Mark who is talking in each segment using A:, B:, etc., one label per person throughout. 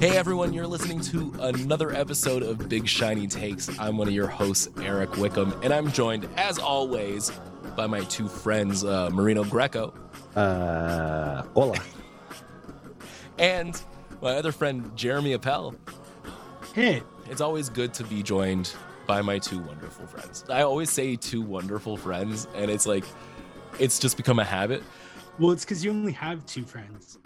A: Hey everyone, you're listening to another episode of Big Shiny Takes. I'm one of your hosts, Eric Wickham, and I'm joined, as always, by my two friends, uh, Marino Greco.
B: Uh, hola.
A: and my other friend, Jeremy Appel.
C: Hey.
A: It's always good to be joined by my two wonderful friends. I always say two wonderful friends, and it's like, it's just become a habit.
C: Well, it's because you only have two friends.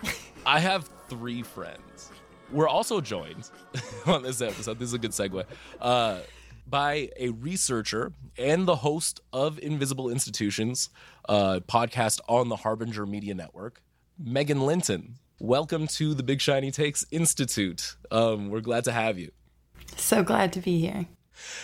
A: I have three friends. We're also joined on this episode. This is a good segue. Uh, by a researcher and the host of Invisible Institutions, uh, podcast on the Harbinger Media Network, Megan Linton. Welcome to the Big Shiny Takes Institute. Um, we're glad to have you.
D: So glad to be here.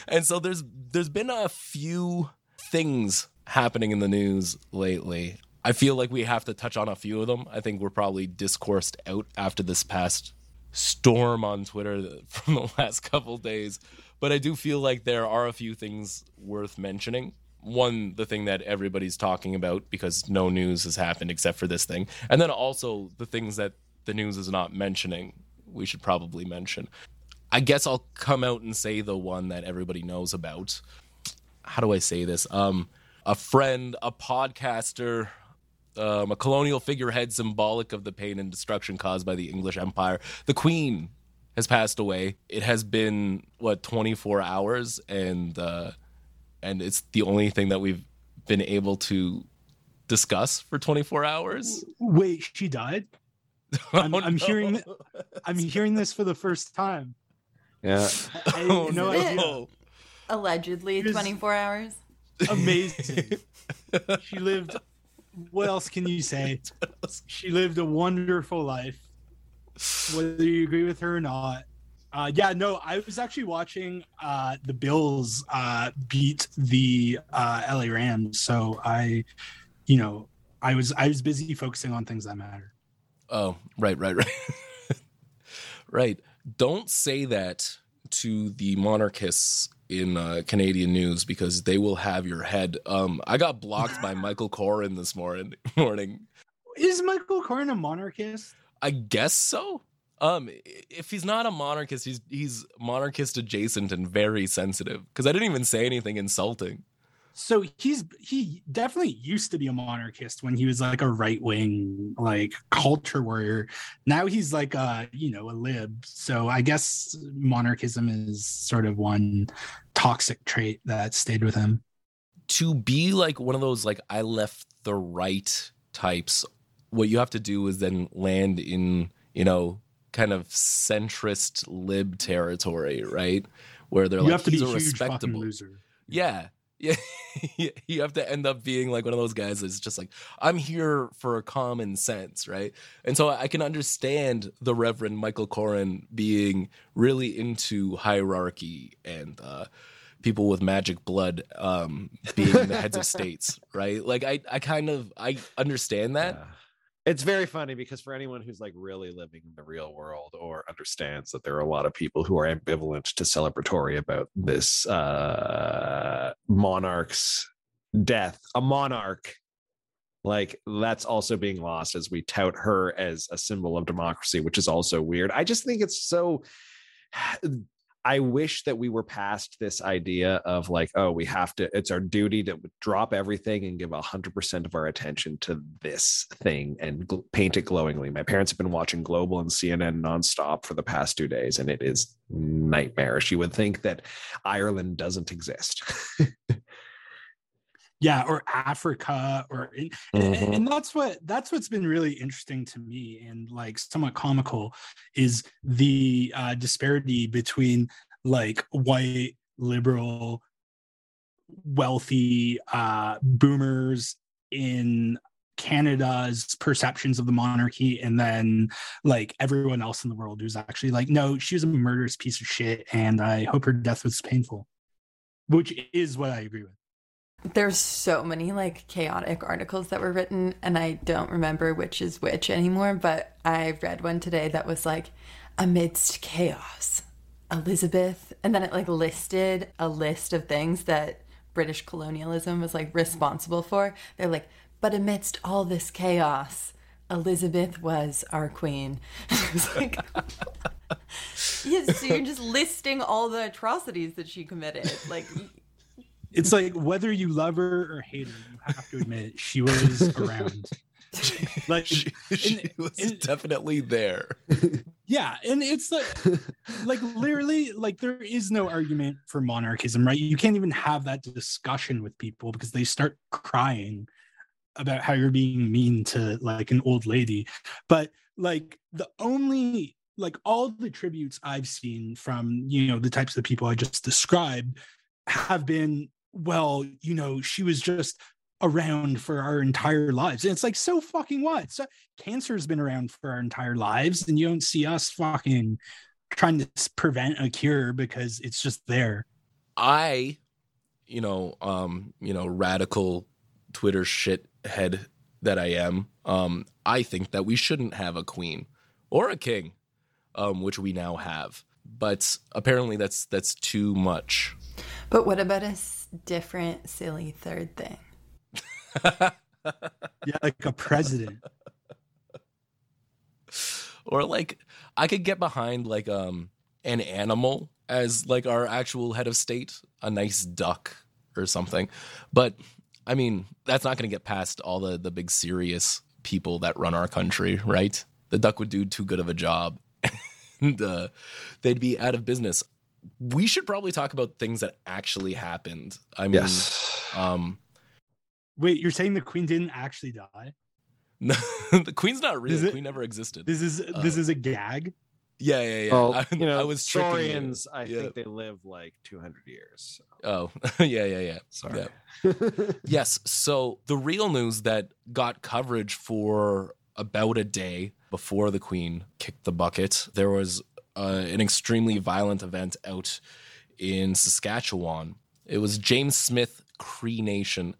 A: And so there's there's been a few things happening in the news lately. I feel like we have to touch on a few of them. I think we're probably discoursed out after this past storm on Twitter from the last couple days. But I do feel like there are a few things worth mentioning. One, the thing that everybody's talking about because no news has happened except for this thing. And then also the things that the news is not mentioning, we should probably mention. I guess I'll come out and say the one that everybody knows about. How do I say this? Um, a friend, a podcaster, um, a colonial figurehead symbolic of the pain and destruction caused by the English Empire. The Queen has passed away. It has been what 24 hours, and uh, and it's the only thing that we've been able to discuss for 24 hours.
C: Wait, she died. I'm,
A: Oh,
C: I'm
A: no.
C: hearing. I'm hearing this for the first time.
B: Yeah.
C: I
A: Oh,
C: no
D: no.
C: idea.
D: Allegedly,
C: It is-
D: 24 hours.
C: Amazing. she lived. What else can you say? She lived a wonderful life. Whether you agree with her or not. Uh, yeah, no, I was actually watching uh, the Bills uh, beat the uh, LA Rams, so I, you know, I was I was busy focusing on things that matter.
A: Oh, right, right, right. right. Don't say that to the monarchists in uh, Canadian news because they will have your head. Um, I got blocked by Michael Coren this morning. Morning,
C: Is Michael Coren a monarchist?
A: I guess so. Um, if he's not a monarchist, he's he's monarchist adjacent and very sensitive. Because I didn't even say anything insulting.
C: So he's he definitely used to be a monarchist when he was like a right wing like culture warrior. Now he's like a you know a lib. So I guess monarchism is sort of one toxic trait that stayed with him.
A: to be like one of those like I left the right types, what you have to do is then land in, you know, kind of centrist lib territory, right? Where they're
C: you
A: like
C: have to be a huge
A: respectable.
C: loser.
A: Yeah. Yeah. you have to end up being like one of those guys that's just like, I'm here for common sense, right? And so I can understand the Reverend Michael Coren being really into hierarchy and uh people with magic blood um being the heads of states, right? Like I I kind of I understand that.
B: Yeah. It's very funny because for anyone who's like really living in the real world or understands that there are a lot of people who are ambivalent to celebratory about this uh monarch's death, a monarch like that's also being lost as we tout her as a symbol of democracy, which is also weird. I just think it's so I wish that we were past this idea of like, oh, we have to, it's our duty to drop everything and give 100% of our attention to this thing and gl- paint it glowingly. My parents have been watching Global and CNN nonstop for the past two days, and it is nightmarish. You would think that Ireland doesn't exist.
C: yeah or africa or and,
B: Mhm.
C: and that's what that's what's been really interesting to me and like somewhat comical is the uh disparity between like white liberal wealthy uh boomers in Canada's perceptions of the monarchy and then like everyone else in the world who's actually like no she was a murderous piece of shit and I hope her death was painful which is what I agree with
D: There's so many like chaotic articles that were written, and I don't remember which is which anymore. But I read one today that was like, amidst chaos, Elizabeth, and then it like listed a list of things that British colonialism was like responsible for. They're like, but amidst all this chaos, Elizabeth was our queen. Like, so you're just listing all the atrocities that she committed. Like,
C: It's like whether you love her or hate her, you have to admit she was around. Like,
A: she, she
C: and-
A: was
C: and-
A: definitely there.
C: yeah, and it's like like literally like there is no argument for monarchism right you can't even have that discussion with people because they start crying about how you're being mean to like an old lady but like the only like all the tributes i've seen from you know the types of people i just described have been well you know she was just around for our entire lives and it's like so fucking what so cancer has been around for our entire lives and you don't see us fucking trying to prevent a cure because it's just there
A: I, you know, um, you know, radical Twitter shit head that I am, um, I think that we shouldn't have a queen or a king, um, which we now have. But apparently that's that's too much.
D: but what about a s- different, silly third thing?
C: yeah like a president
A: or like I could get behind like um an animal as like our actual head of state, a nice duck or something. But I mean, that's not going to get past all the the big serious people that run our country, right? The duck would do too good of a job. and uh, they'd be out of business. We should probably talk about things that actually happened. I mean,
B: yes.
A: um
C: wait you're saying the queen didn't actually die No,
A: the queen's not real.
C: Is
A: The
C: it-
A: queen never existed.
C: this is this is a gag
A: Yeah, yeah, yeah.
B: Well,
A: I,
B: you know,
A: I was tricking
B: historians. I
A: Yeah.
B: think they live like 200 years.
A: Oh, yeah, yeah, yeah.
B: Sorry.
A: Yes. So the real news that got coverage for about a day before the Queen kicked the bucket, there was uh, an extremely violent event out in Saskatchewan. It was James Smith Cree Nation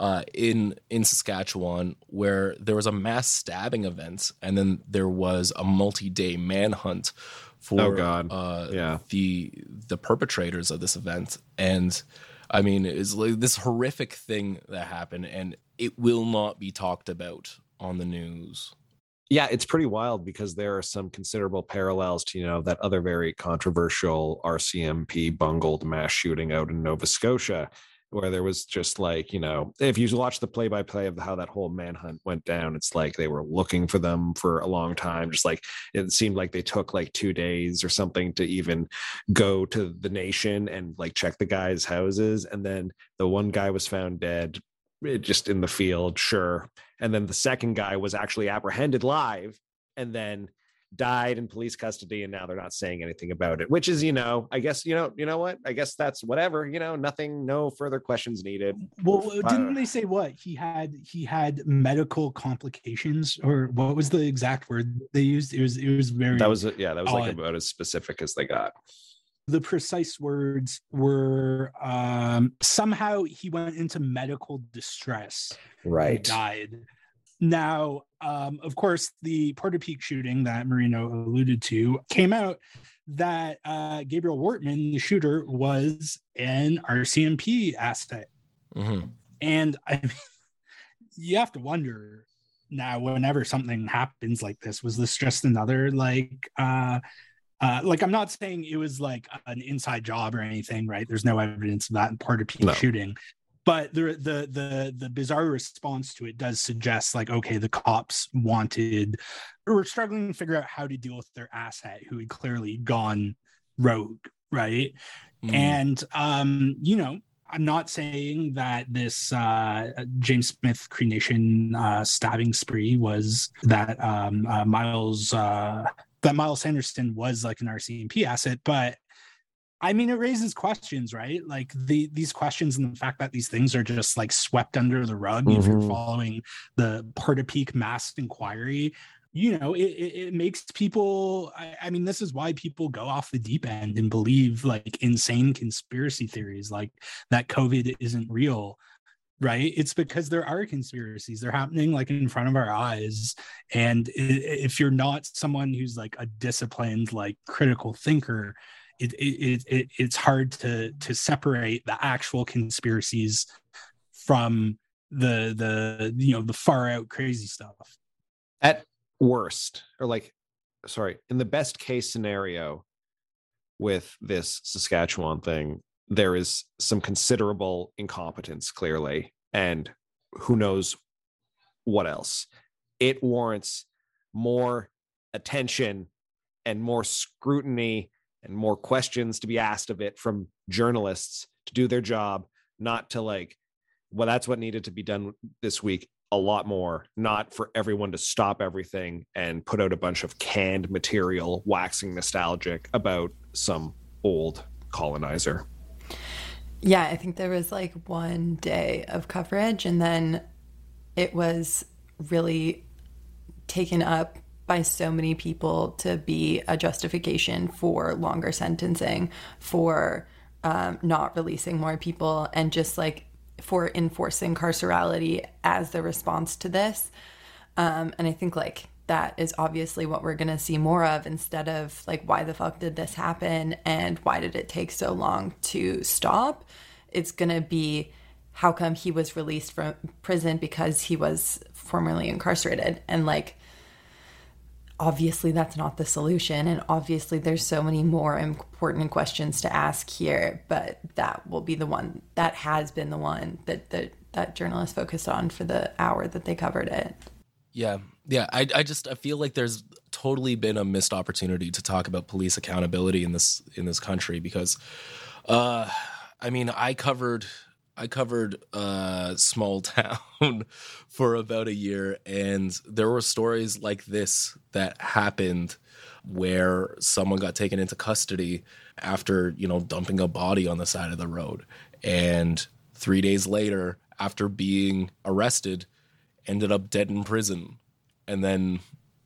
A: uh, in in Saskatchewan, where there was a mass stabbing event, and then there was a multi-day manhunt for
B: Oh, God.
A: Uh,
B: Yeah.
A: the the perpetrators of this event and i mean it's like this horrific thing that happened and it will not be talked about on the news
B: yeah, it's pretty wild because there are some considerable parallels to you know that other very controversial RCMP bungled mass shooting out in Nova Scotia, where there was just like you know if you watch the play by play of how that whole manhunt went down, it's like they were looking for them for a long time. Just like it seemed like they took like two days or something to even go to the nation and like check the guys' houses, and then the one guy was found dead eh, just in the field, sure. And then the second guy was actually apprehended live and then died in police custody. And now they're not saying anything about it, which is, you know, I guess, you know, you know what? I guess that's whatever, you know, nothing, no further questions needed.
C: well
B: Uh,
C: didn't they say what he had he had medical complications or what was the exact word they used it was it was very
B: That was, yeah, that was like about as specific as they got.
C: The precise words were um somehow he went into medical distress and died. Now, um, of course, the Portapique shooting that Marino alluded to came out that uh, Gabriel Wortman, the shooter, was an RCMP asset.
A: mm-hmm.
C: And I mean, you have to wonder now whenever something happens like this, was this just another like uh uh, like I'm not saying it was like an inside job or anything, right? There's no evidence of that in Portapique
B: No.
C: shooting, but the the the the bizarre response to it does suggest like, okay, the cops wanted or were struggling to figure out how to deal with their asset who had clearly gone rogue, right?
A: Mm-hmm.
C: And um, you know, I'm not saying that this uh, James Smith Cree Nation uh, stabbing spree was that um, uh, Myles uh, that Myles Sanderson was like an RCMP asset, but I mean, it raises questions, right? Like the these questions and the fact that these things are just like swept under the rug. If you're
B: Mhm.
C: following the Portapique mass inquiry, you know, it, it, it makes people. I, I mean, this is why people go off the deep end and believe like insane conspiracy theories, like that COVID isn't real. Right? It's because there are conspiracies. They're happening like in front of our eyes, and if you're not someone who's like a disciplined, like critical thinker, it, it, it, it it's hard to to separate the actual conspiracies from the the you know the far out crazy stuff.
B: At worst, or like, sorry, in the best case scenario, with this Saskatchewan thing, there is some considerable incompetence, clearly, and who knows what else. It warrants more attention and more scrutiny and more questions to be asked of it from journalists to do their job, not to like, well, that's what needed to be done this week a lot more, not for everyone to stop everything and put out a bunch of canned material, waxing nostalgic about some old colonizer.
D: Yeah, I think there was like one day of coverage and then it was really taken up by so many people to be a justification for longer sentencing, for um, not releasing more people, and just like for enforcing carcerality as the response to this. Um, and I think like that is obviously what we're going to see more of instead of like, why the fuck did this happen and why did it take so long to stop? It's going to be how come he was released from prison because he was formerly incarcerated. And like obviously that's not the solution. And obviously there's so many more important questions to ask here but that will be the one that has been the one that that that journalist focused on for the hour that they covered it.
A: Yeah yeah i, I just i feel like there's totally been a missed opportunity to talk about police accountability in this in this country because uh i mean i covered I covered a small town for about a year, and there were stories like this that happened where someone got taken into custody after, you know, dumping a body on the side of the road. And three days later, after being arrested, ended up dead in prison. And then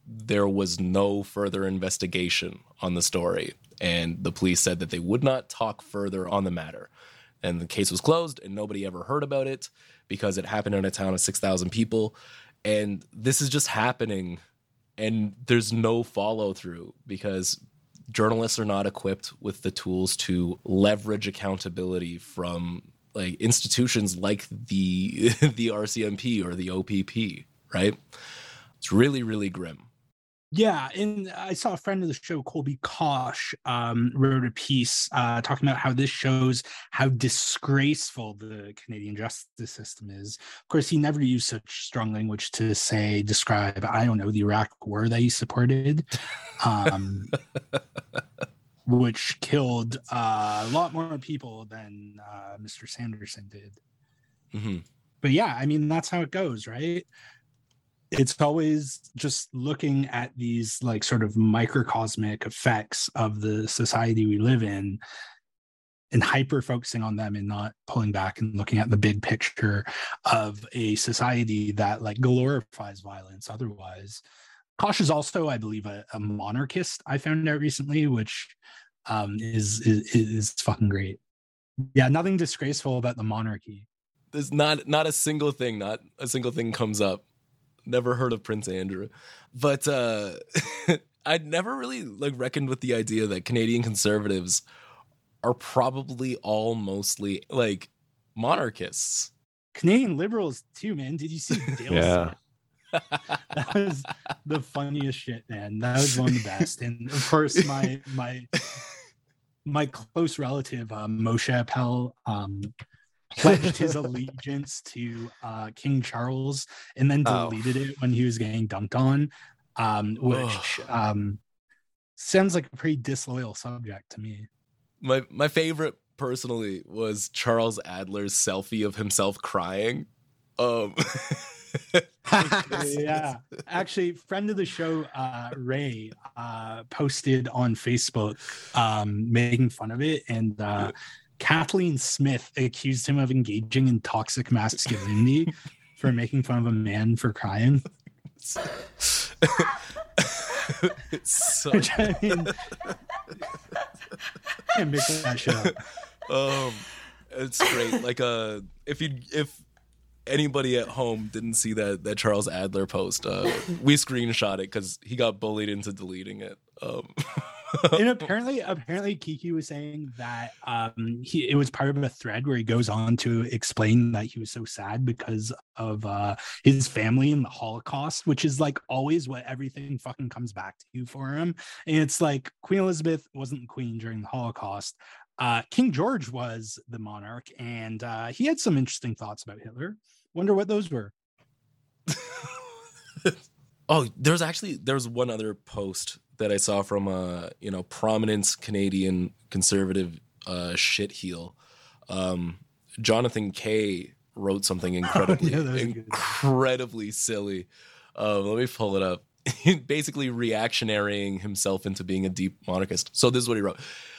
A: there was no further investigation on the story. And the police said that they would not talk further on the matter and the case was closed and nobody ever heard about it because it happened in a town of 6,000 people and this is just happening and there's no follow through because journalists are not equipped with the tools to leverage accountability from like institutions like the the RCMP or the OPP, right? It's really really grim.
C: Yeah, and I saw a friend of the show, Colby Kosh, um, wrote a piece uh, talking about how this shows how disgraceful the Canadian justice system is. Of course, he never used such strong language to say, describe, I don't know, the Iraq war that he supported, um, which killed uh, a lot more people than uh, Mr. Sanderson did. Mm-hmm. But yeah, I mean, that's how it goes, right? It's always just looking at these like sort of microcosmic effects of the society we live in and hyper focusing on them and not pulling back and looking at the big picture of a society that like glorifies violence otherwise. Kosh is also i believe a, a monarchist i found out recently which um, is, is is fucking great. Yeah nothing disgraceful about the monarchy.
A: There's not not a single thing not a single thing comes up never heard of Prince Andrew. But uh I'd never really like reckoned with the idea that Canadian conservatives are probably all mostly like monarchists.
C: Canadian liberals too, man. Did you see Dale
B: yeah.
C: that was the funniest shit, man. That was one of the best. And of course, my my my close relative, uh, Moshe Appel, um, pledged his allegiance to uh, King Charles and then oh. deleted oh. it when he was getting dunked on, um, which um, sounds like a pretty disloyal subject to me.
A: My my favorite personally was Charles Adler's selfie of himself crying. Um
C: yeah actually friend of the show uh ray uh posted on facebook um making fun of it and uh Kathleen Smith accused him of engaging in toxic masculinity for making fun of a man for crying. so... Which I mean, can't make that shit up.
A: Um, it's great. Like, uh, if you if anybody at home didn't see that that Charles Adler post, uh, we screenshot it because he got bullied into deleting it. Um,
C: and apparently, apparently, Kiki was saying that um, he it was part of a thread where he goes on to explain that he was so sad because of uh, his family and the Holocaust, which is like always what everything fucking comes back to you for him. And it's like Queen Elizabeth wasn't the queen during the Holocaust. Uh, King George was the monarch, and uh, he had some interesting thoughts about Hitler. Wonder what those were.
A: oh, there's actually there's one other post that I saw from a you know prominent Canadian conservative uh, shit heel. Um, Jonathan Kay wrote something incredibly yeah, incredibly silly. Um, let me pull it up. Basically, reactionarying himself into being a deep monarchist. So this is what he wrote.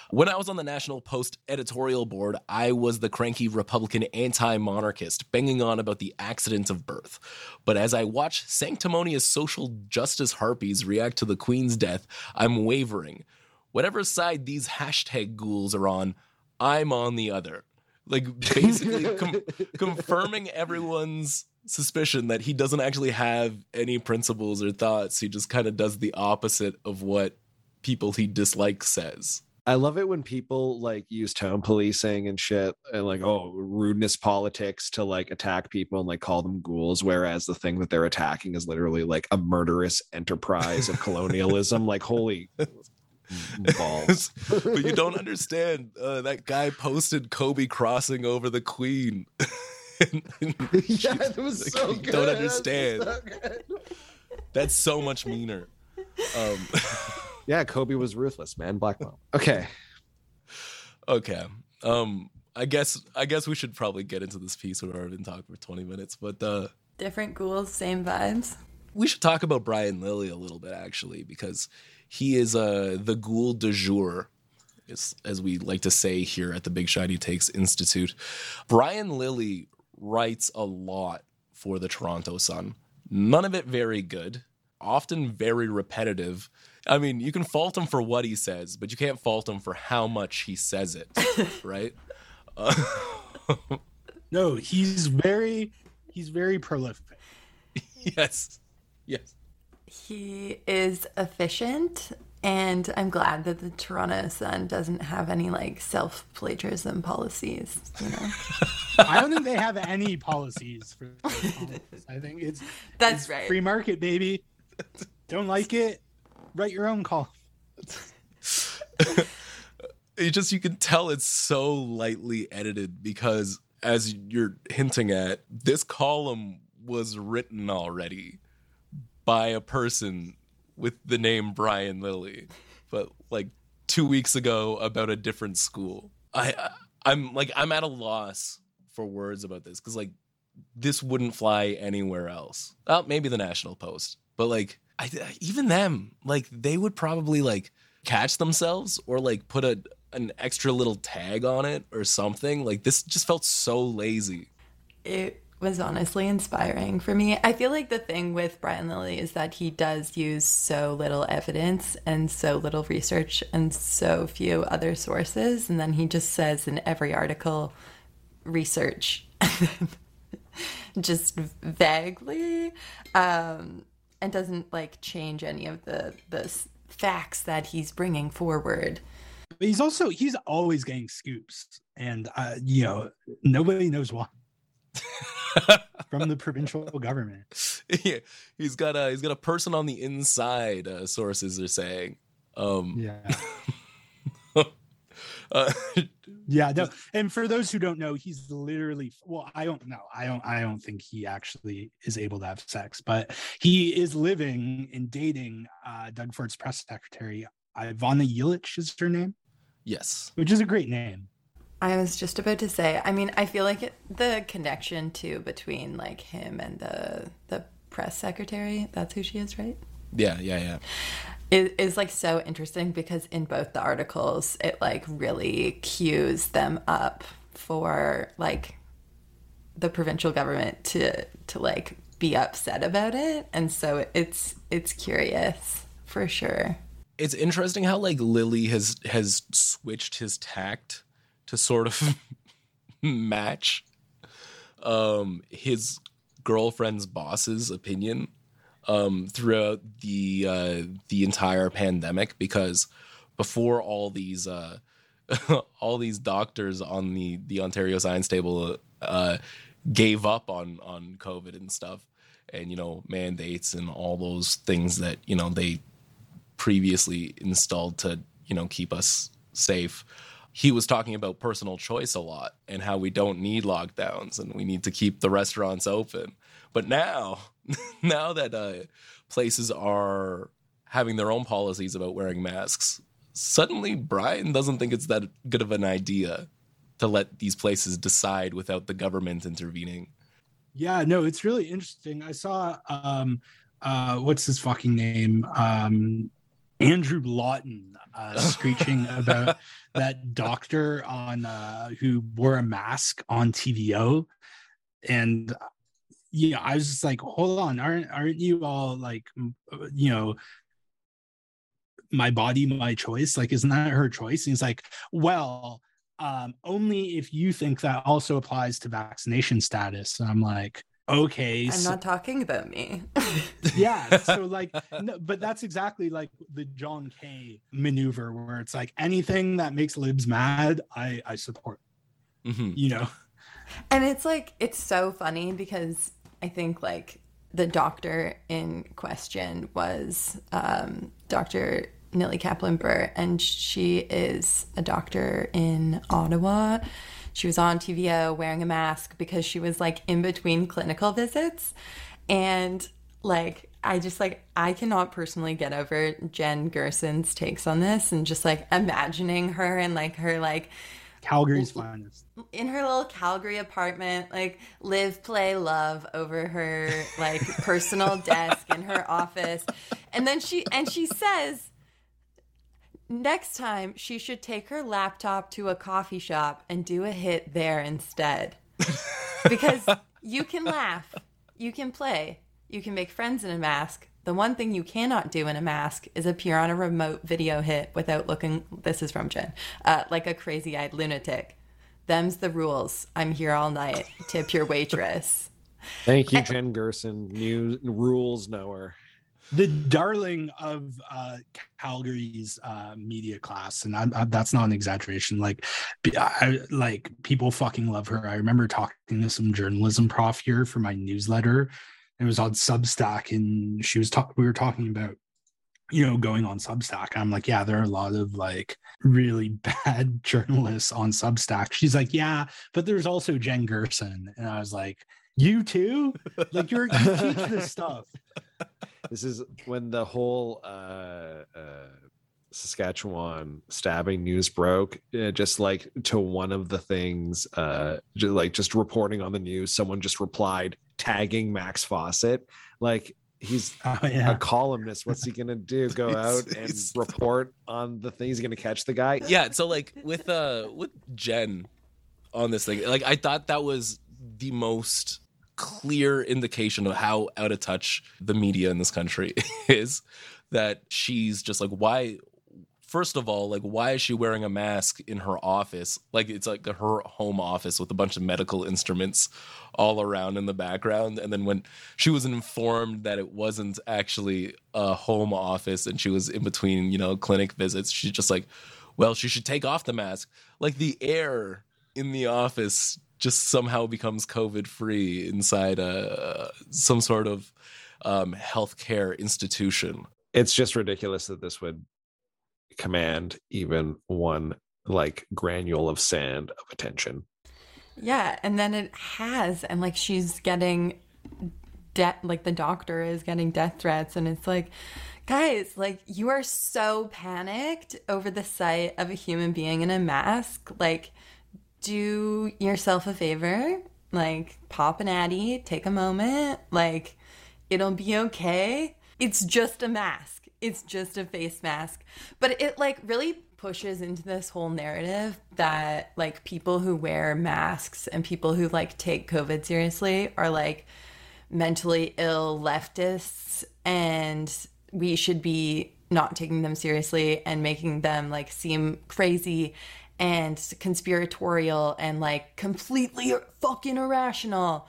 A: When I was on the National Post editorial board, I was the cranky Republican anti monarchist, banging on about the accidents of birth. But as I watch sanctimonious social justice harpies react to the Queen's death, I'm wavering. Whatever side these hashtag ghouls are on, I'm on the other. Like, basically com- confirming everyone's suspicion that he doesn't actually have any principles or thoughts. He just kind of does the opposite of what people he dislikes says.
B: I love it when people like use tone policing and shit and like, oh, rudeness politics to like attack people and like call them ghouls, whereas the thing that they're attacking is literally like a murderous enterprise of colonialism. like, holy balls.
A: but you don't understand. Uh, that guy posted Kobe crossing over the queen.
B: yeah, it was like, so good.
A: Don't understand. So That's so much meaner. Um,
B: yeah, Kobe was ruthless, man. Black mom. Okay.
A: Okay. Um, I guess I guess we should probably get into this piece. Where we've already been talking for twenty minutes, but uh,
D: different ghouls, same vibes.
A: We should talk about Brian Lilley a little bit, actually, because he is uh, the ghoul de jour, as, as we like to say here at the Big Shiny Takes Institute. Brian Lilley writes a lot for the Toronto Sun. None of it very good, often very repetitive I mean, you can fault him for what he says, but you can't fault him for how much he says it, right? Uh,
C: no, he's very he's very prolific.
A: Yes. Yes.
D: He is efficient and I'm glad that the Toronto Sun doesn't have any like self plagiarism policies. You know,
C: I don't think they have any policies for. I think it's
D: that's
C: it's
D: right.
C: Free market, baby. Don't like it? Write your own call.
A: it just you can tell it's so lightly edited because as you're hinting at, this column was written already by a person with the name Brian Lilley, but like two weeks ago about a different school. I, I'm like I'm at a loss for words about this because like this wouldn't fly anywhere else. Well, maybe the National Post, but like I, even them, like they would probably like catch themselves or like put a an extra little tag on it or something. Like this just felt so lazy.
D: It was honestly inspiring for me. I feel like the thing with Brian Lilley is that he does use so little evidence and so little research and so few other sources. And then he just says in every article, research, just vaguely. Um, and doesn't like change any of the the facts that he's bringing forward.
C: But he's also he's always getting scoops, and uh, you know nobody knows why. from the provincial government.
A: Yeah, he's got a he's got a person on the inside. Uh, sources are saying. Um,
C: yeah. Uh, yeah, no. And for those who don't know, he's literally well, I don't know. I don't I don't think he actually is able to have sex, but he is living and dating uh Doug Ford's press secretary, Ivana Yelich is her name.
A: Yes.
C: Which is a great name.
D: I was just about to say, I mean, I feel like it, the connection too between like him and the the press secretary, that's who she is, right?
A: Yeah, yeah, yeah
D: it is like so interesting because in both the articles it like really cues them up for like the provincial government to to like be upset about it. And so it's it's curious for sure.
A: It's interesting how like lilley has has switched his tact to sort of match um his girlfriend's boss's opinion um, throughout the uh, the entire pandemic because before all these uh, all these doctors on the the Ontario Science Table uh, gave up on on COVID and stuff, and you know mandates and all those things that you know they previously installed to you know keep us safe. He was talking about personal choice a lot and how we don't need lockdowns and we need to keep the restaurants open. But now, now that uh, places are having their own policies about wearing masks, suddenly Brian doesn't think it's that good of an idea to let these places decide without the government intervening.
C: Yeah, no, it's really interesting. I saw um uh what's his fucking name? Um Andrew Lawton uh screeching about that doctor on uh who wore a mask on TVO and yeah, I was just like, hold on, aren't aren't you all like you know my body, my choice. Like, isn't that her choice? And he's like, well, um, only if you think that also applies to vaccination status. And I'm like, okay.
D: I'm so, not talking about me.
C: yeah. So like, no, but that's exactly like the John Kay maneuver where it's like anything that makes libs mad, I I support. Mm-hmm. You know.
D: And it's like it's so funny because I think like the doctor in question was um, Dr. Nili Kaplan Myrth, and she is a doctor in Ottawa. She was on TVO wearing a mask because she was like in between clinical visits. And like, I just like, I cannot personally get over Jen Gerson's takes on this and just like imagining her and like her like
C: Calgary's finest.
D: In her little Calgary apartment, like live, play, love over her like personal desk in her office. And then she and she says next time she should take her laptop to a coffee shop and do a hit there instead. because you can laugh, you can play, you can make friends in a mask. The one thing you cannot do in a mask is appear on a remote video hit without looking, this is from Jen, uh, like a crazy eyed lunatic. Them's the rules. I'm here all night. Tip your waitress.
B: Thank you, Jen Gerson, new rules knower
C: the darling of uh, Calgary's uh, media class, and I, I, that's not an exaggeration. Like, I, like people fucking love her. I remember talking to some journalism prof here for my newsletter. It was on Substack, and she was talking. We were talking about, you know, going on Substack. I'm like, yeah, there are a lot of like really bad journalists on Substack. She's like, yeah, but there's also Jen Gerson, and I was like, you too? Like you're you teach this stuff
B: this is when the whole uh, uh, Saskatchewan stabbing news broke. Uh, just like to one of the things, uh, just like just reporting on the news, someone just replied tagging Max Fawcett. Like he's oh, yeah. a columnist. What's he gonna do? Go out and report on the thing? He's gonna catch the guy.
A: Yeah. So like with uh with Jen on this thing, like I thought that was the most clear indication of how out of touch the media in this country is that she's just like why first of all like why is she wearing a mask in her office? Like it's like her home office with a bunch of medical instruments all around in the background. And then when she was informed that it wasn't actually a home office and she was in between you know clinic visits she's just like well she should take off the mask. Like the air in the office just somehow becomes COVID free inside a some sort of um, healthcare institution.
B: It's just ridiculous that this would command even one like granule of sand of attention.
D: Yeah, and then it has, and like she's getting death, like the doctor is getting death threats, and it's like, guys, like you are so panicked over the sight of a human being in a mask, like do yourself a favor, like pop an addy, take a moment, like it'll be okay. It's just a mask. It's just a face mask. But it like really pushes into this whole narrative that like people who wear masks and people who like take COVID seriously are like mentally ill leftists and we should be not taking them seriously and making them like seem crazy and conspiratorial and like completely fucking irrational.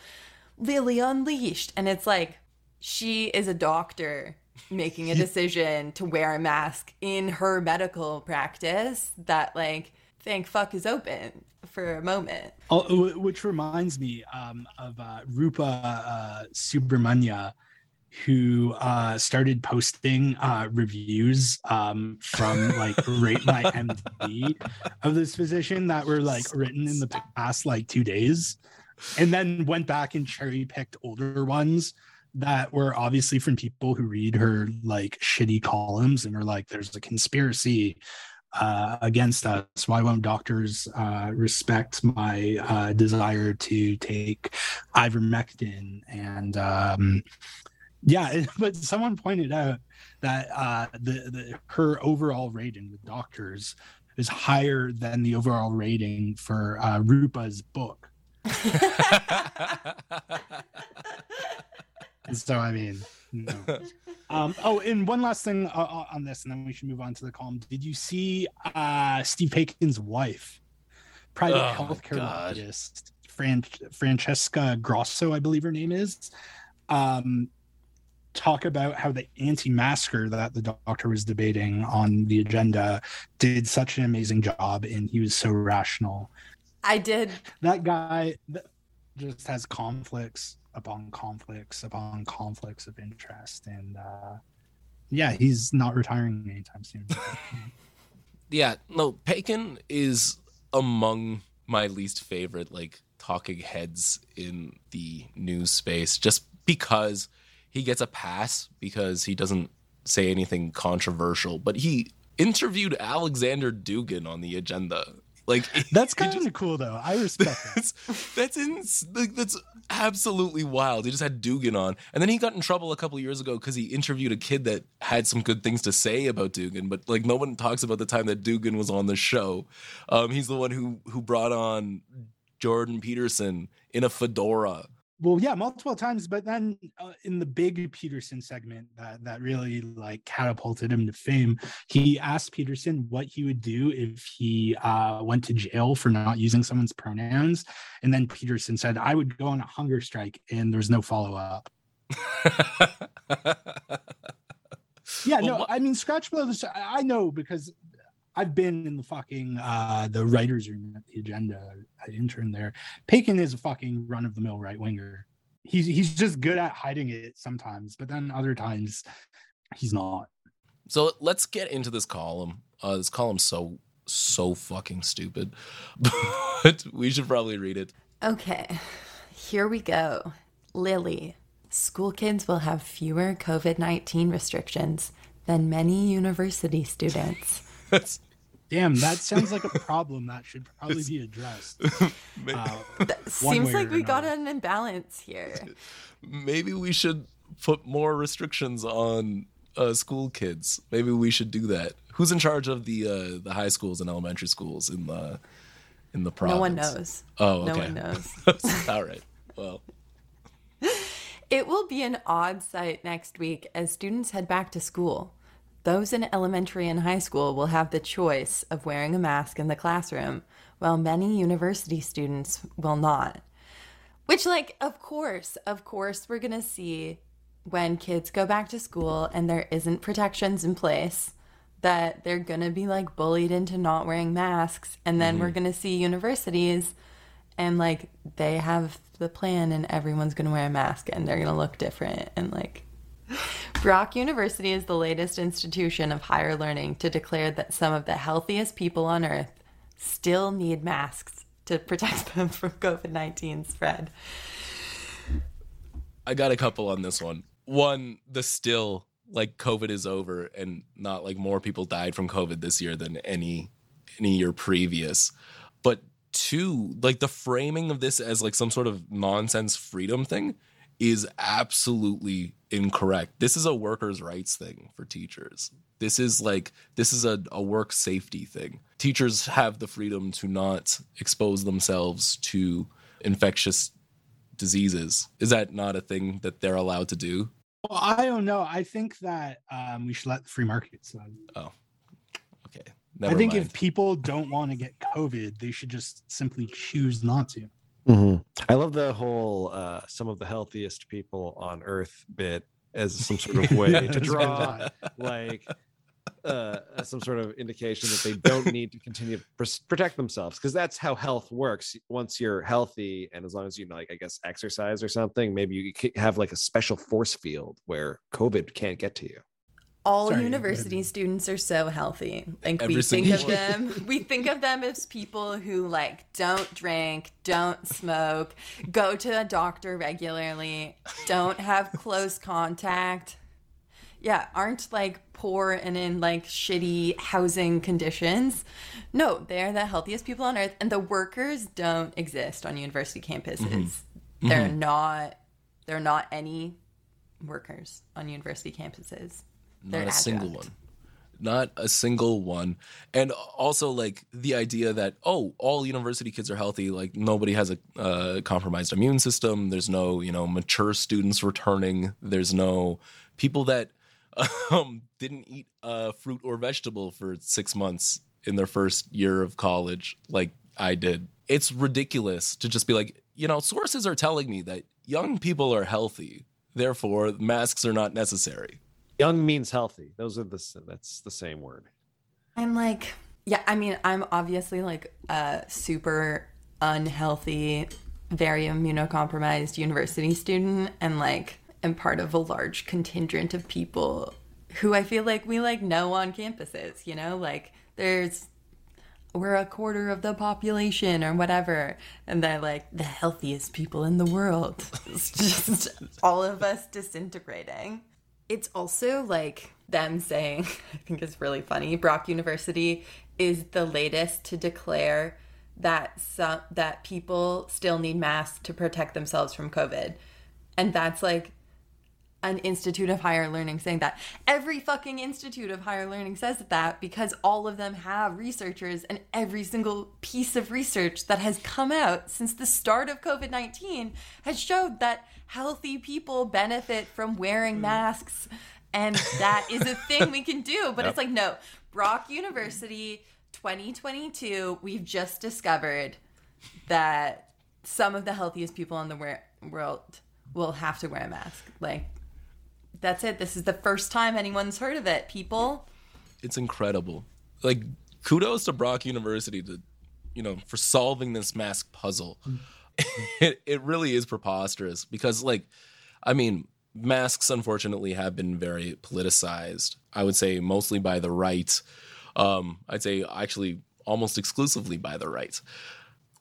D: Lilley unleashed. And it's like, she is a doctor making a decision to wear a mask in her medical practice that like thank fuck is open for a moment.
C: Oh, which reminds me um, of uh, Rupa uh, Subramanya, who uh, started posting uh, reviews um, from like Rate My MD of this physician that were like written in the past like two days, and then went back and cherry picked older ones that were obviously from people who read her like shitty columns and are like, "There's a conspiracy." Uh, against us. Why won't doctors uh, respect my uh, desire to take ivermectin? And um, yeah, but someone pointed out that uh, the, the her overall rating with doctors is higher than the overall rating for uh, Rupa's book. so I mean, no. Um, oh, and one last thing uh, uh, on this, and then we should move on to the column. Did you see uh, Steve Paikin's wife, private
A: Oh,
C: healthcare
A: God.
C: lobbyist, Fran- Francesca Grosso, I believe her name is, um, talk about how the anti-masker that the doctor was debating on the agenda did such an amazing job, and he was so rational.
D: I did
C: That guy th- just has conflicts upon conflicts upon conflicts of interest, and uh, yeah, he's not retiring anytime soon.
A: yeah, no, Paikin is among my least favorite like talking heads in the news space just because he gets a pass because he doesn't say anything controversial, but he interviewed Alexander Dugin on the agenda. Like
C: That's kind of cool, though. I respect that.
A: that's that's like, that's absolutely wild. He just had Dugin on, and then he got in trouble a couple years ago because he interviewed a kid that had some good things to say about Dugin, but like no one talks about the time that Dugin was on the show. Um, he's the one who who brought on Jordan Peterson in a fedora.
C: Well, yeah, multiple times, but then uh, in the big Peterson segment that that really like catapulted him to fame, he asked Peterson what he would do if he uh, went to jail for not using someone's pronouns, and then Peterson said, "I would go on a hunger strike," and there's no follow up. Yeah,
A: Well,
C: no, I mean scratch below I I know because I've been in the fucking uh the writers room at the agenda. I interned there. Paikin is a fucking run of the mill right winger. He's he's just good at hiding it sometimes, but then other times he's not.
A: So let's get into this column. Uh, this column's so so fucking stupid, but we should probably read it.
D: Okay, here we go. Lilley, school kids will have fewer COVID 19 restrictions than many university students.
A: That's
C: Damn, that sounds like a problem that should probably be addressed. Uh, One
D: Seems like
C: or
D: we got an imbalance here.
A: maybe we should put more restrictions on uh, school kids. Maybe we should do that. Who's in charge of the uh, the high schools and elementary schools in the in the province?
D: No one knows.
A: Oh, okay.
D: No one knows.
A: All right. Well,
D: It will be an odd sight next week as students head back to school. Those in elementary and high school will have the choice of wearing a mask in the classroom, while many university students will not. Which, like, of course, of course, we're to see when kids go back to school and there isn't protections in place that they're to be like bullied into not wearing masks. And then we're mm-hmm. going to see universities and like they have the plan and everyone's to wear a mask and they're to look different and like Brock University is the latest institution of higher learning to declare that some of the healthiest people on earth still need masks to protect them from COVID-19 spread.
A: I got a couple on this one. One, the still like COVID is over and not like more people died from COVID this year than any any year previous. But two, like the framing of this as like some sort of nonsense freedom thing is absolutely incorrect. This is a workers' rights thing for teachers. This is like this is a, a work safety thing. Teachers have the freedom to not expose themselves to infectious diseases. Is that not a thing that they're allowed to do?
C: Well, I don't know. I think that um, we should let the free market slide.
A: Oh, okay. Never
C: I think
A: mind.
C: if people don't want to get COVID, they should just simply choose not to.
B: Mhm. I love the whole uh, some of the healthiest people on earth bit. as some sort of way to draw like uh, some sort of indication that they don't need to continue to pr- protect themselves because that's how health works. Once you're healthy, and as long as you like, I guess, exercise or something, maybe you have like a special force field where COVID can't get to you.
D: All
C: Sorry,
D: university students are so healthy. Like
A: Every
D: we think of them, we think of them as people who like don't drink, don't smoke, go to a doctor regularly, don't have close contact. Yeah, aren't like poor and in like shitty housing conditions. No, they're the healthiest people on earth and the workers don't exist on university campuses. Mm-hmm. They're mm-hmm. not they're not any workers on university campuses.
A: Not a single one. Not a single one. And also like the idea that oh all university kids are healthy like nobody has a uh, compromised immune system. There's no you know mature students returning. There's no people that um, didn't eat uh, fruit or vegetable for six months in their first year of college like i did. It's ridiculous to just be like you know sources are telling me that young people are healthy. Therefore masks are not necessary
B: Young means healthy. Those are the that's the same word.
D: I'm like, yeah, I mean, I'm obviously like a super unhealthy, very immunocompromised university student and like am part of a large contingent of people who I feel like we like know on campuses, you know? Like there's we're a quarter of the population or whatever and they're like the healthiest people in the world. It's just all of us disintegrating. It's also like them saying, I think it's really funny. Brock University is the latest to declare that some, that people still need masks to protect themselves from COVID, and that's like an institute of higher learning saying that. Every fucking institute of higher learning says that because all of them have researchers, and every single piece of research that has come out since the start of COVID 19 has showed that healthy people benefit from wearing mm. masks. And that is a thing we can do. But it's like, no, Brock University 2022, we've just discovered that some of the healthiest people in the wor- world will have to wear a mask. Like, that's it. This is the first time anyone's heard of it, people.
A: it's incredible. Like kudos to Brock University to you know for solving this mask puzzle. Mm. it it really is preposterous because like I mean masks unfortunately have been very politicized. I would say mostly by the right. Um I'd say actually almost exclusively by the right.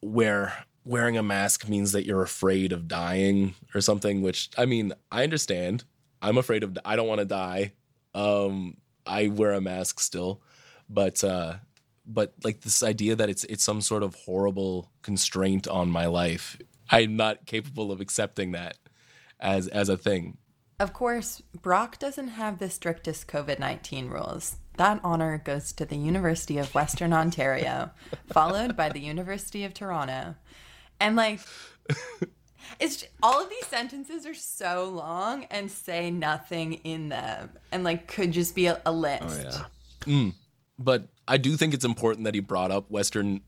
A: Where wearing a mask means that you're afraid of dying or something which I mean I understand. I'm afraid of I don't want to die. Um I wear a mask still, but uh, but like this idea that it's it's some sort of horrible constraint on my life, I'm not capable of accepting that as as a thing.
D: Of course, Brock doesn't have the strictest COVID 19 rules. That honor goes to the University of Western Ontario, followed by the University of Toronto. And like, it's all of these sentences are so long and say nothing in them and like could just be a, a list. Oh, mm.
A: But I do think it's important that he brought up Western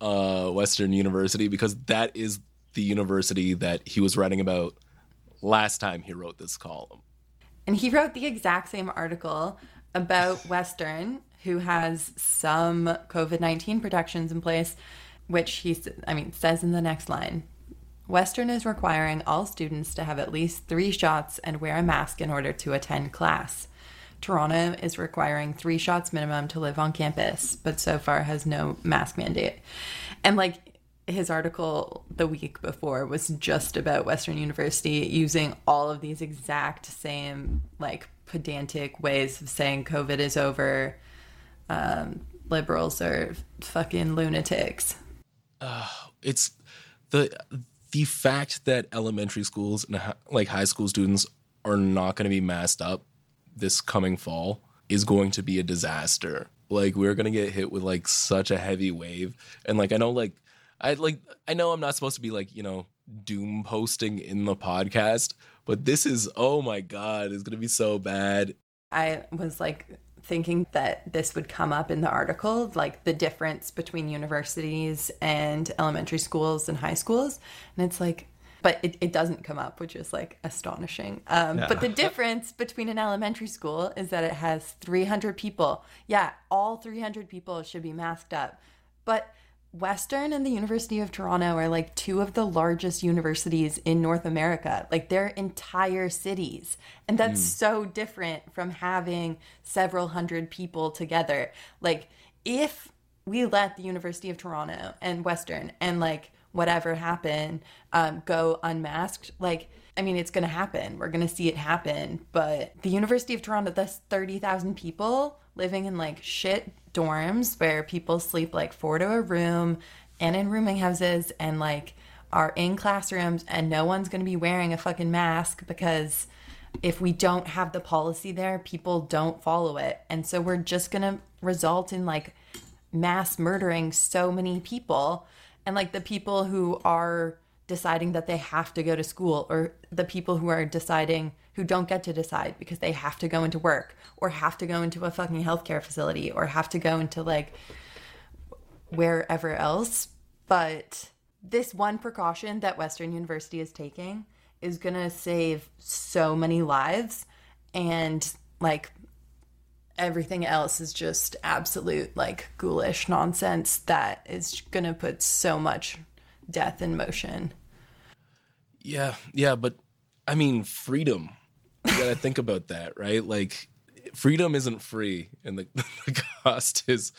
A: uh, Western University because that is the university that he was writing about last time he wrote this column.
D: And he wrote the exact same article about Western, who has some COVID 19 protections in place, which he, I mean, says in the next line Western is requiring all students to have at least three shots and wear a mask in order to attend class. Toronto is requiring three shots minimum to live on campus, but so far has no mask mandate. And like his article the week before was just about Western University using all of these exact same like pedantic ways of saying COVID is over. Um, liberals are fucking lunatics.
A: it's the the fact that elementary schools and like high school students are not going to be masked up this coming fall is going to be a disaster. Like we're going to get hit with like such a heavy wave and like I know like I like I know I'm not supposed to be like, you know, doom posting in the podcast, but this is oh my god, it's going to be so bad.
D: I was like thinking that this would come up in the article, like the difference between universities and elementary schools and high schools. And it's like, but it, it doesn't come up, which is like astonishing. Um,
B: Yeah.
D: But the difference between an elementary school is that it has 300 people. Yeah, all 300 people should be masked up. But Western and the University of Toronto are like two of the largest universities in North America. Like they're entire cities. And that's so different from having several hundred people together. Like if we let the University of Toronto and Western and like whatever happen um, go unmasked, like I mean, it's going to happen. We're going to see it happen. But the University of Toronto, that's 30,000 people living in like shit dorms where people sleep like four to a room and in rooming houses and like are in classrooms and no one's going to be wearing a fucking mask because if we don't have the policy there, people don't follow it. And so we're just going to result in like mass murdering so many people and like the people who are deciding that they have to go to school or the people who are deciding who don't get to decide because they have to go into work or have to go into a fucking healthcare facility or have to go into like wherever else. But this one precaution that western university is taking is going to save so many lives and like everything else is just absolute like ghoulish nonsense that is going to put so much death in motion.
A: Yeah, yeah, but I mean, freedom. You gotta think about that, right? Like, freedom isn't free, and the, the cost is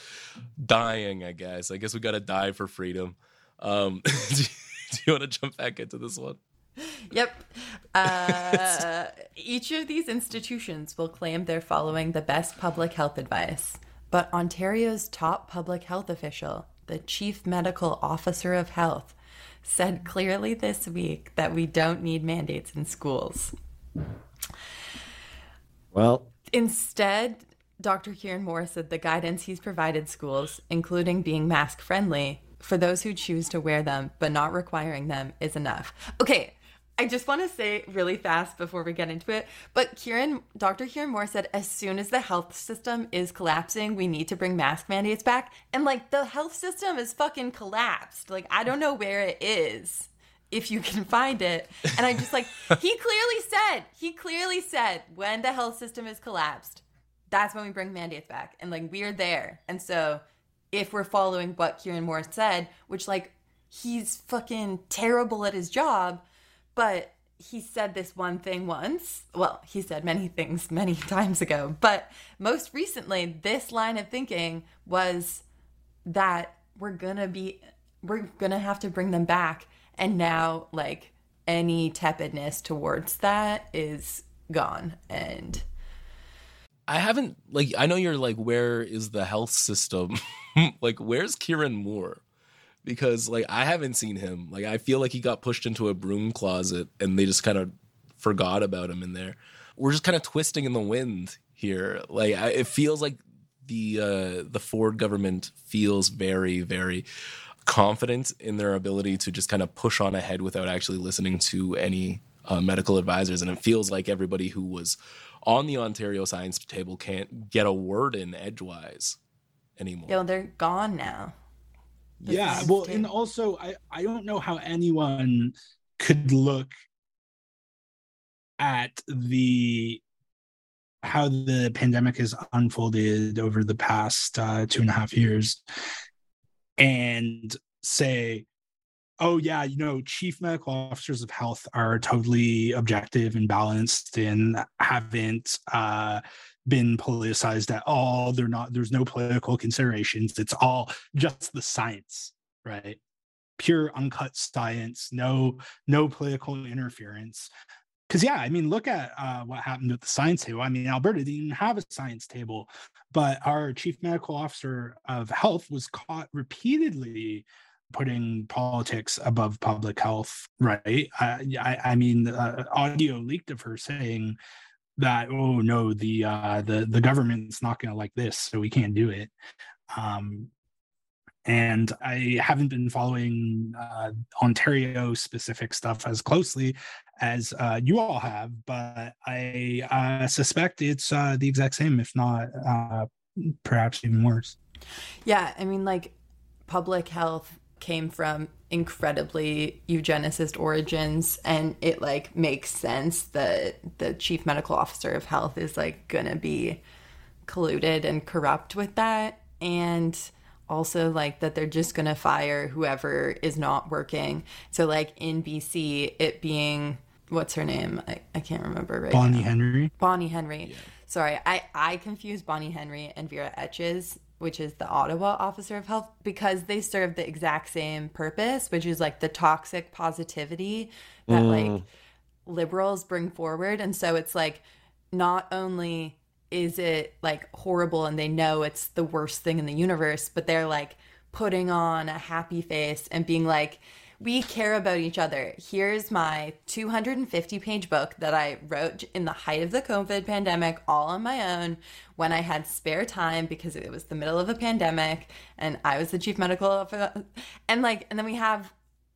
A: dying. I guess. I guess we gotta die for freedom. Um, do, you, do you want to jump back into this one?
D: Yep. Uh, each of these institutions will claim they're following the best public health advice, but Ontario's top public health official, the Chief Medical Officer of Health, said clearly this week that we don't need mandates in schools.
B: Well,
D: Instead, Dr. Kieran Moore said the guidance he's provided schools, including being mask friendly for those who choose to wear them but not requiring them, is enough. Okay, I just want to say really fast before we get into it, but Kieran, Dr. Kieran Moore said as soon as the health system is collapsing, we need to bring mask mandates back. And like the health system is fucking collapsed. Like I don't know where it is if you can find it. And I just like, he clearly said, he clearly said, when the health system is collapsed, that's when we bring mandates back. And like, we're there. And so if we're following what Kieran Moore said, which like, he's fucking terrible at his job, but he said this one thing once. Well, he said many things many times ago, but most recently, this line of thinking was that we're gonna be, we're gonna have to bring them back and now like any tepidness towards that is gone and
A: I haven't like I know you're like where is the health system? like where's Kieran Moore? Because like I haven't seen him. Like I feel like he got pushed into a broom closet and they just kind of forgot about him in there. We're just kind of twisting in the wind here. Like I, it feels like the uh the Ford government feels very very confident in their ability to just kind of push on ahead without actually listening to any uh, medical advisors and it feels like everybody who was on the Ontario science table can't get a word in edgewise anymore.
D: know they're gone now
C: yeah well and also i i don't know how anyone could look at the how the pandemic has unfolded over the past uh, two and a half years and say oh yeah you know chief medical officers of health are totally objective and balanced and haven't uh, been politicized at all. They're not there's no political considerations. It's all just the science right? Pure uncut science no no political interference. Because yeah i mean look at uh, what happened with the science table. I mean alberta didn't even have a science table but our chief medical officer of health was caught repeatedly putting politics above public health right? I i, I mean uh, audio leaked of her saying that oh no the uh the the government's not going to like this so we can't do it. Um and i haven't been following uh ontario specific stuff as closely as uh you all have but i suspect it's uh the exact same if not uh perhaps even worse.
D: Yeah, I mean, like public health came from incredibly eugenicist origins and it like makes sense that the chief medical officer of health is like gonna be colluded and corrupt with that and also like that they're just gonna fire whoever is not working so like in bc it being what's her name i, I can't remember right
C: Bonnie
D: now.
C: Henry.
D: bonnie henry sorry i i confuse bonnie henry and vera etches which is the ottawa officer of health because they serve the exact same purpose which is like the toxic positivity that mm. like liberals bring forward. And so it's like not only is it like horrible and they know it's the worst thing in the universe but they're like putting on a happy face and being like we care about each other. Here's my 250 page book that i wrote in the height of the covid pandemic all on my own when i had spare time because it was the middle of a pandemic and i was the chief medical officer and like and then we have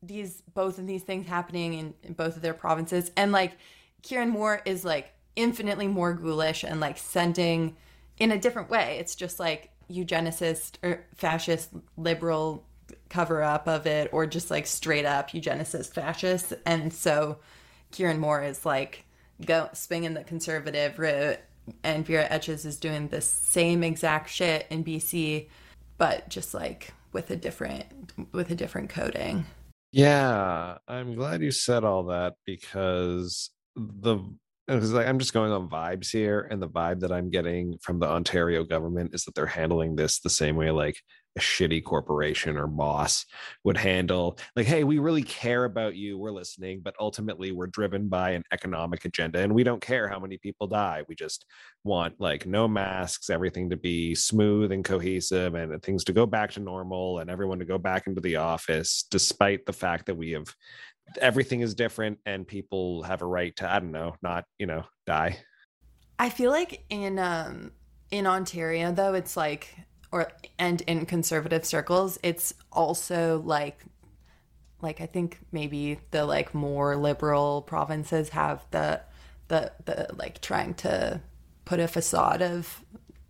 D: these both of these things happening in, in both of their provinces. And like kieran moore is like infinitely more ghoulish and like sending in a different way. It's just like eugenicist or fascist liberal cover up of it or just like straight up eugenicist fascist and so kieran moore is like go swinging the conservative route and vera etches is doing the same exact shit in bc but just like with a different with a different coding.
B: Yeah, I'm glad you said all that because the because like I'm just going on vibes here, and the vibe that I'm getting from the Ontario government is that they're handling this the same way like a shitty corporation or boss would handle like, hey, we really care about you, we're listening, but ultimately we're driven by an economic agenda, and we don't care how many people die. We just want like no masks, everything to be smooth and cohesive, and things to go back to normal, and everyone to go back into the office, despite the fact that we have everything is different and people have a right to i don't know not you know die
D: I feel like in um in Ontario though it's like or and in conservative circles it's also like like I think maybe the like more liberal provinces have the the the like trying to put a facade of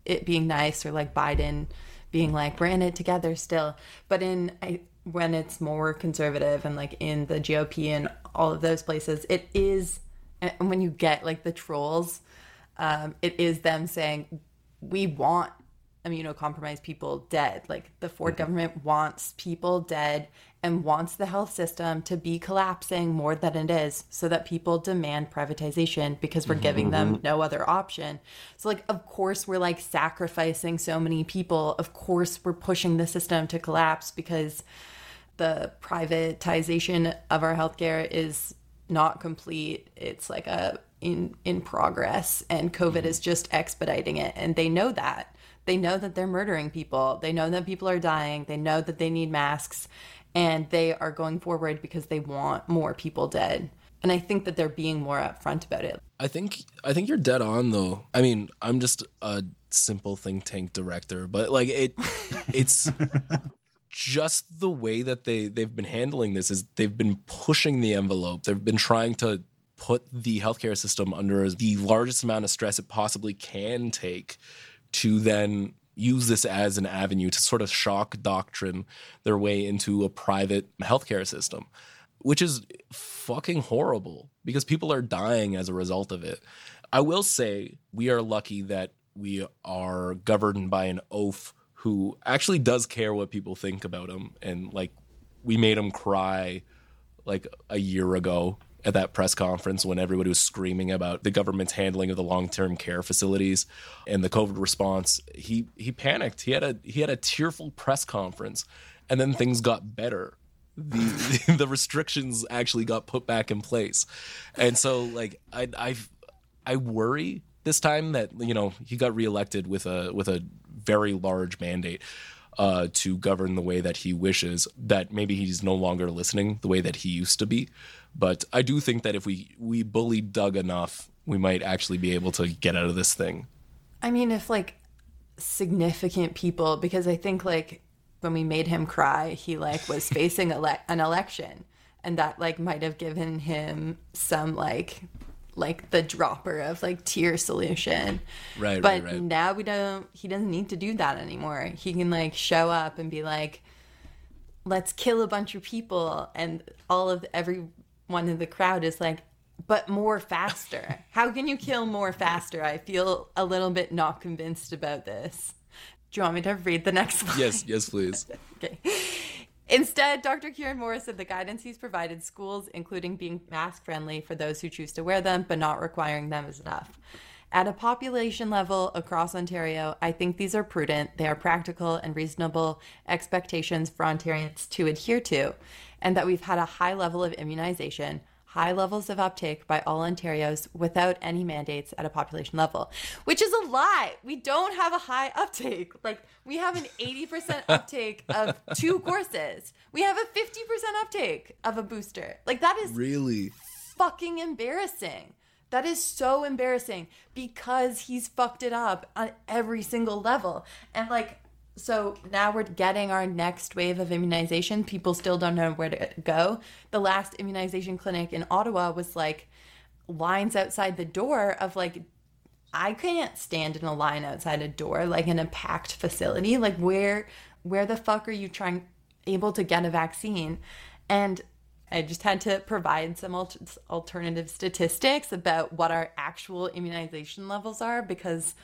D: it being nice or like Biden being like we're in it together still. But in I, when it's more conservative and like in the GOP and all of those places it is and when you get like the trolls um, it is them saying we want immunocompromised people dead. Like the Ford mm-hmm. government wants people dead and wants the health system to be collapsing more than it is so that people demand privatization because we're giving them mm-hmm. no other option. So like of course we're like sacrificing so many people. Of course we're pushing the system to collapse because the privatization of our healthcare is not complete. It's like a in in progress and COVID mm-hmm. is just expediting it and they know that. They know that they're murdering people. They know that people are dying. They know that they need masks and they are going forward because they want more people dead. And I think that they're being more upfront about it.
A: I think I think you're dead on though. I mean, I'm just a simple think tank director, but like it it's just the way that they they've been handling this is they've been pushing the envelope. They've been trying to put the healthcare system under the largest amount of stress it possibly can take to then use this as an avenue to sort of shock doctrine their way into a private healthcare system, which is fucking horrible because people are dying as a result of it. I will say we are lucky that we are governed by an oaf who actually does care what people think about him and like we made him cry like a year ago at that press conference when everybody was screaming about the government's handling of the long-term care facilities and the COVID response. He he panicked. He had a he had a tearful press conference, and then things got better. The the restrictions actually got put back in place, and so like I I I worry this time that you know he got reelected with a with a very large mandate uh, to govern the way that he wishes. That maybe he's no longer listening the way that he used to be. But I do think that if we we bully Doug enough, we might actually be able to get out of this thing.
D: I mean, if like significant people, because I think like when we made him cry, he like was facing ele- an election, and that like might have given him some like like the dropper of like tear solution.
A: Right,
D: But
A: right, right.
D: now we don't. He doesn't need to do that anymore. He can like show up and be like, let's kill a bunch of people and all of everyone in the crowd is like but more faster how can you kill more faster i feel a little bit not convinced about this do you want me to read the next one
A: Yes, yes, please.
D: okay Instead, Dr. Kieran Morris said the guidance he's provided schools, including being mask friendly for those who choose to wear them, but not requiring them, is enough. At a population level across Ontario, I think these are prudent, they are practical and reasonable expectations for Ontarians to adhere to, and that we've had a high level of immunization, high levels of uptake by all Ontarios without any mandates at a population level, which is a lie. We don't have a high uptake. Like, we have an 80% uptake of two courses, we have a 50% uptake of a booster. Like, that is
A: Really?
D: fucking embarrassing. That is so embarrassing because he's fucked it up on every single level. And like, so now we're getting our next wave of immunization. People still don't know where to go. The last immunization clinic in Ottawa was like lines outside the door of like, I can't stand in a line outside a door, like in a packed facility. Like, where, where the fuck are you trying, able to get a vaccine? And I just had to provide some al- alternative statistics about what our actual immunization levels are because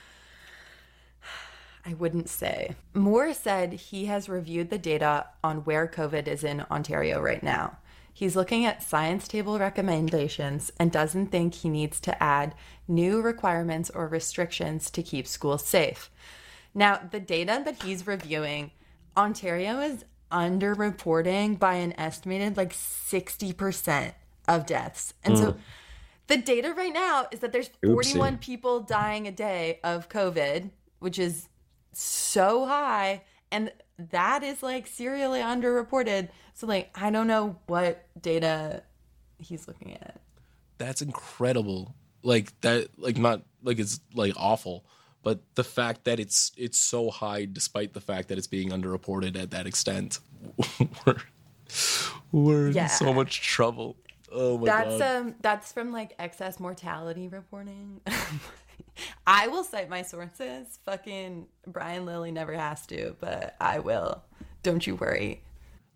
D: I wouldn't say. Moore said he has reviewed the data on where COVID is in Ontario right now. He's looking at science table recommendations and doesn't think he needs to add new requirements or restrictions to keep schools safe. Now, the data that he's reviewing, Ontario is underreporting by an estimated like 60% of deaths. And so hmm. the data right now is that there's 41 people dying a day of COVID, which is so high. And that is like serially underreported. So, like, I don't know what data he's looking at.
A: That's incredible. Like that like not like it's like awful, but the fact that it's it's so high despite the fact that it's being underreported at that extent. we're we're
D: Yeah.
A: in so much trouble. Oh my
D: That's
A: god.
D: That's um that's from like excess mortality reporting. I will cite my sources. Fucking Brian Lilley never has to, but I will. Don't you worry.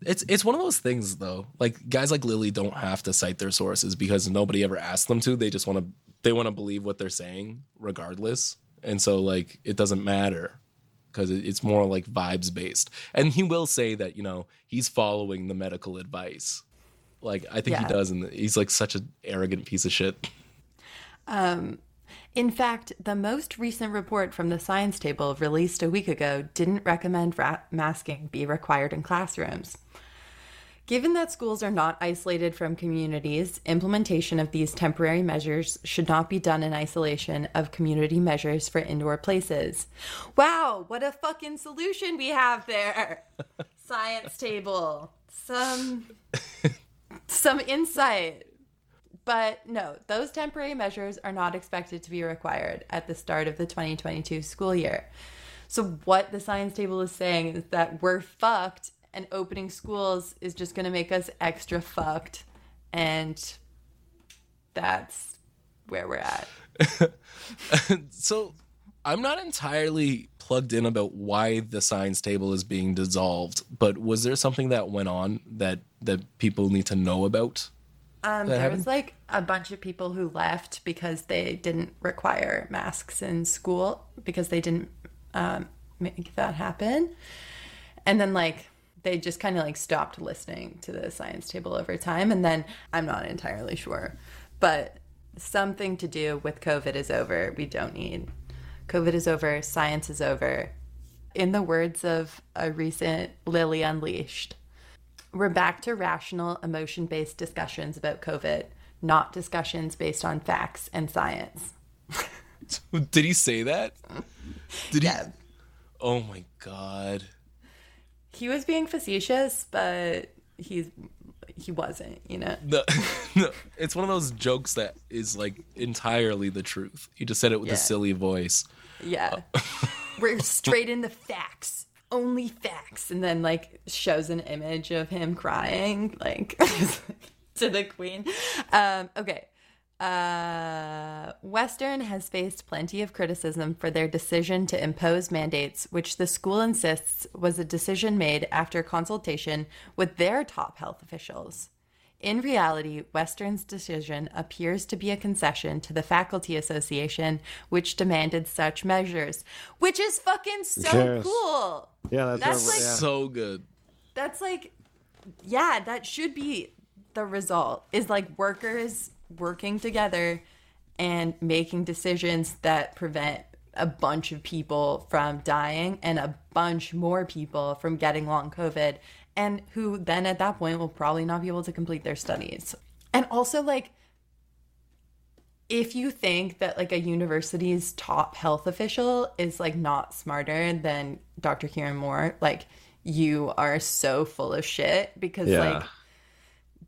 A: It's it's one of those things though. Like guys like Lilley don't have to cite their sources because nobody ever asked them to. They just want to they want to believe what they're saying regardless. And so like it doesn't matter because it's more like vibes based. And he will say that, you know, he's following the medical advice. Like I think he does and he's like such an arrogant piece of shit.
D: Um, in fact, the most recent report from the science table released a week ago didn't recommend masking be required in classrooms. Given that schools are not isolated from communities, implementation of these temporary measures should not be done in isolation of community measures for indoor places. Wow, what a fucking solution we have there. Science table. Some some insight. But no, those temporary measures are not expected to be required at the start of the 2022 school year. So, what the science table is saying is that we're fucked, and opening schools is just going to make us extra fucked. And that's where we're at.
A: so I'm not entirely plugged in about why the science table is being dissolved, but was there something that went on that that people need to know about?
D: Um, there
A: happened?
D: was like a bunch of people who left because they didn't require masks in school because they didn't um, make that happen. And then like they just kind of like stopped listening to the science table over time. And then I'm not entirely sure, but something to do with COVID is over. We don't need COVID is over. Science is over. In the words of a recent Lilley Unleashed, we're back to rational, emotion based discussions about COVID, not discussions based on facts and science.
A: Did he say that? Did
D: Yeah.
A: he? Oh my god.
D: He was being facetious, but he's he wasn't, you know.
A: No, no, it's one of those jokes that is like entirely the truth. He just said it with
D: Yeah.
A: a silly voice.
D: Yeah. We're straight in the facts. Only facts. And then like shows an image of him crying, like to the queen. Um, okay. Uh, Western has faced plenty of criticism for their decision to impose mandates, which the school insists was a decision made after consultation with their top health officials. In reality, Western's decision appears to be a concession to the Faculty Association, which demanded such measures, which is fucking so
B: cares?
D: cool.
B: Yeah, that's,
D: That's like-
B: yeah.
A: So good.
D: That's like, yeah, that should be the result is like workers working together and making decisions that prevent a bunch of people from dying and a bunch more people from getting long COVID, and who then at that point will probably not be able to complete their studies. And also, like, if you think that like a university's top health official is like not smarter than Dr. Kieran Moore, like you are so full of shit because
B: Yeah.
D: like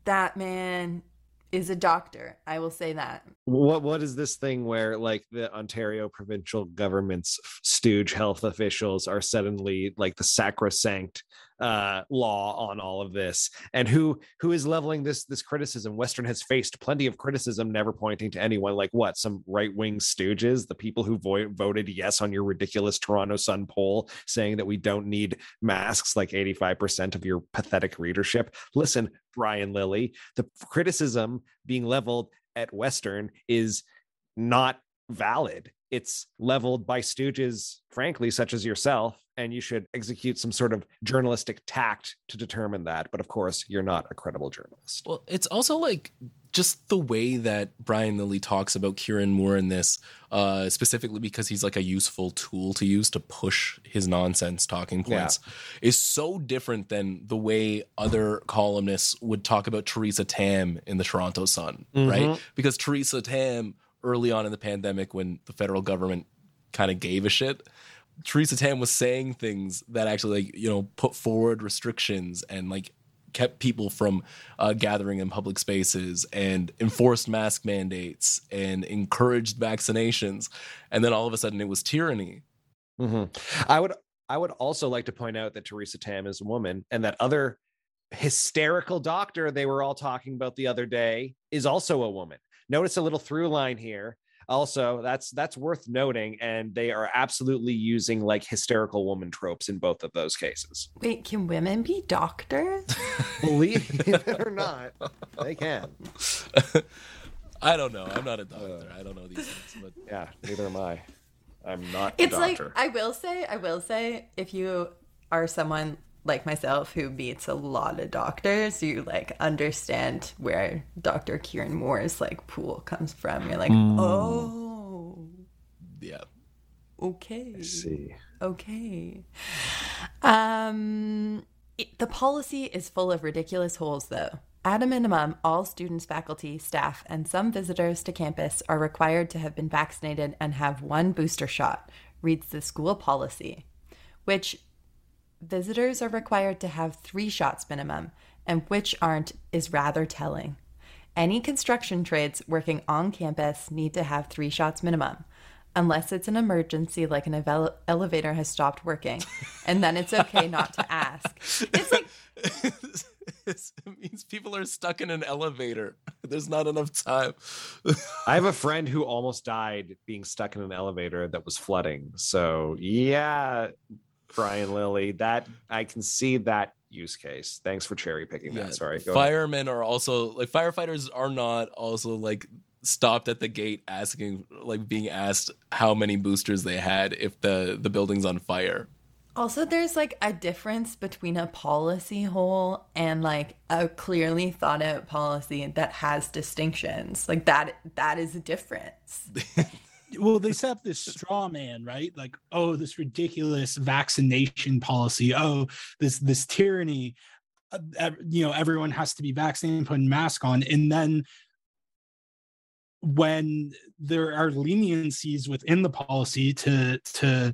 D: that man is a doctor. I will say that.
B: what what is this thing where like the Ontario provincial government's stooge health officials are suddenly like the sacrosanct uh law on all of this and who who is leveling this this criticism western has faced plenty of criticism never pointing to anyone like what some right-wing stooges the people who vo- voted yes on your ridiculous toronto sun poll saying that we don't need masks like 85% of your pathetic readership listen brian lilley the criticism being leveled at Western is not valid. It's leveled by stooges, frankly, such as yourself, and you should execute some sort of journalistic tact to determine that. But of course, you're not a credible journalist.
A: Well, it's also like just the way that Brian Lilley talks about Kieran Moore in this, uh, specifically because he's like a useful tool to use to push his nonsense talking points, is so different than the way other columnists would talk about Theresa Tam in the Toronto Sun, right? Because Theresa Tam, early on in the pandemic, when the federal government kind of gave a shit, Theresa Tam was saying things that actually like you know put forward restrictions and like kept people from uh, gathering in public spaces and enforced mask mandates and encouraged vaccinations and then all of a sudden it was tyranny
B: Mhm. I would I would also like to point out that Theresa Tam is a woman and that other hysterical doctor they were all talking about the other day is also a woman. Notice a little through line here. Also, that's that's worth noting, and they are absolutely using like hysterical woman tropes in both of those cases.
D: Wait, can women be doctors?
B: Believe it or not, they can.
A: i don't know i'm not a doctor uh, i don't know these things but
B: Yeah, neither am I. I'm not a
D: It's
B: doctor.
D: like I will say, I will say, if you are someone like myself who meets a lot of doctors, you like understand where Dr. Kieran Moore's like pool comes from. You're like, oh,
A: yeah
D: okay,
B: see.
D: okay. Um, it- the policy is full of ridiculous holes, though. At a minimum, all students, faculty, staff, and some visitors to campus are required to have been vaccinated and have one booster shot, reads the school policy, which visitors are required to have three shots minimum, and which aren't is rather telling. Any construction trades working on campus need to have three shots minimum, unless it's an emergency like an evel- elevator has stopped working, and then it's okay not to ask. It's like
A: it means people are stuck in an elevator there's not enough time
B: I have a friend who almost died being stuck in an elevator that was flooding. So yeah, Brian Lilley, that I can see that use case. Thanks for cherry picking that. Sorry. Go ahead.
A: firemen are also like firefighters are not also like stopped at the gate asking like being asked how many boosters they had if the the building's on fire
D: Also, there's like a difference between a policy hole and like a clearly thought out policy that has distinctions. Like that, that is a difference.
C: well they set up this straw man right? Like oh this ridiculous vaccination policy. Oh this this tyranny. Uh, you know everyone has to be vaccinated and put a mask on. And then when there are leniencies within the policy to to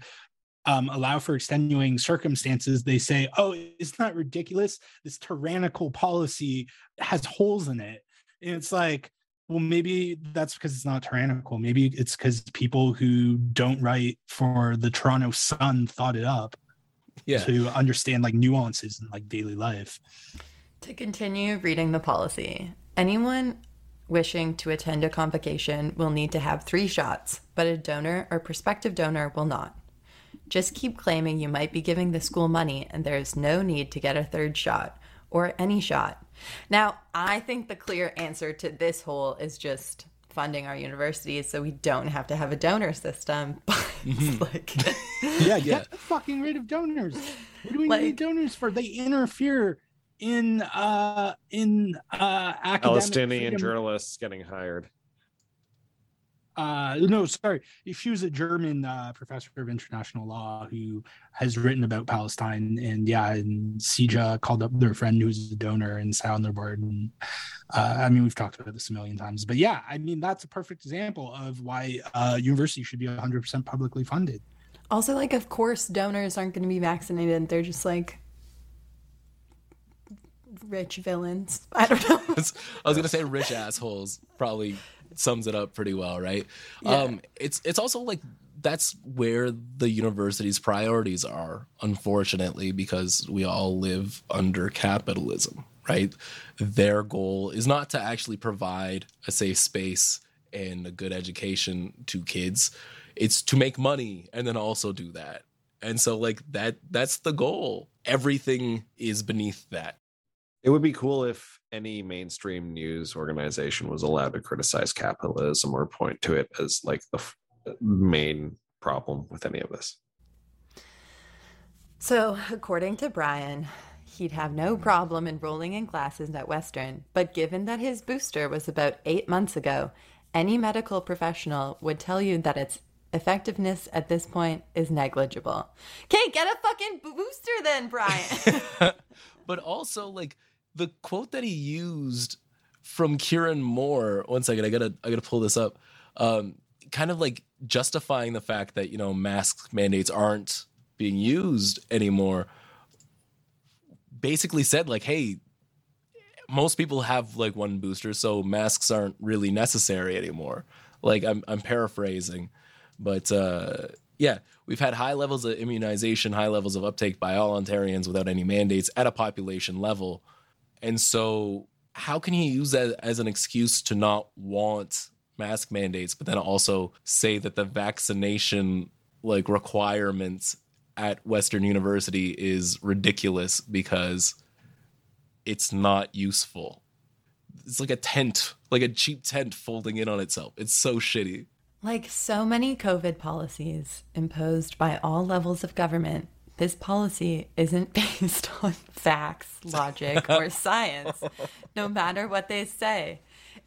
C: um, allow for extenuating circumstances they say oh isn't that ridiculous. This tyrannical policy has holes in it. And it's like well maybe that's because it's not tyrannical maybe it's because people who don't write for the toronto sun thought it up
A: yeah
C: to understand like nuances in like daily life
D: To continue reading the policy, anyone wishing to attend a convocation will need to have three shots, but a donor or prospective donor will not. Just keep claiming you might be giving the school money and there is no need to get a third shot or any shot. Now, I think the clear answer to this whole is just funding our universities so we don't have to have a donor system. But like
C: Yeah, get the fucking rid of donors. What do we
D: Like-
C: need donors for? They interfere in uh in uh academic
B: Palestinian
C: freedom.
B: journalists getting hired.
C: Uh no sorry she was a german uh professor of international law who has written about palestine and yeah and CIJA called up their friend who's a donor and sat on their board and uh, i mean we've talked about this a million times but yeah i mean that's a perfect example of why uh university should be 100% publicly funded
D: also like of course donors aren't going to be vaccinated. They're just like rich villains. I don't know.
A: I was gonna say rich assholes probably sums it up pretty well, right?
D: Yeah.
A: Um, it's it's also like that's where the university's priorities are, unfortunately, because we all live under capitalism, right? Their goal is not to actually provide a safe space and a good education to kids. It's to make money and then also do that. And so like that that's the goal. Everything is beneath that.
B: It would be cool if any mainstream news organization was allowed to criticize capitalism or point to it as like the f- main problem with any of this.
D: So, according to Brian, he'd have no problem enrolling in classes at Western, but given that his booster was about eight months ago, any medical professional would tell you that its effectiveness at this point is negligible. Okay, get a fucking booster then, Brian.
A: but also like the quote that he used from Kieran Moore. One second, I gotta I gotta pull this up. Um, kind of like justifying the fact that you know mask mandates aren't being used anymore. Basically said like, hey, most people have like one booster, so masks aren't really necessary anymore. Like I'm I'm paraphrasing, but uh, yeah, we've had high levels of immunization, high levels of uptake by all Ontarians without any mandates at a population level. And so, how can he use that as an excuse to not want mask mandates, but then also say that the vaccination like requirements at Western University is ridiculous because it's not useful. It's like a tent, like a cheap tent folding in on itself. It's so shitty.
D: Like so many COVID policies imposed by all levels of government, this policy isn't based on facts, logic, or science, no matter what they say.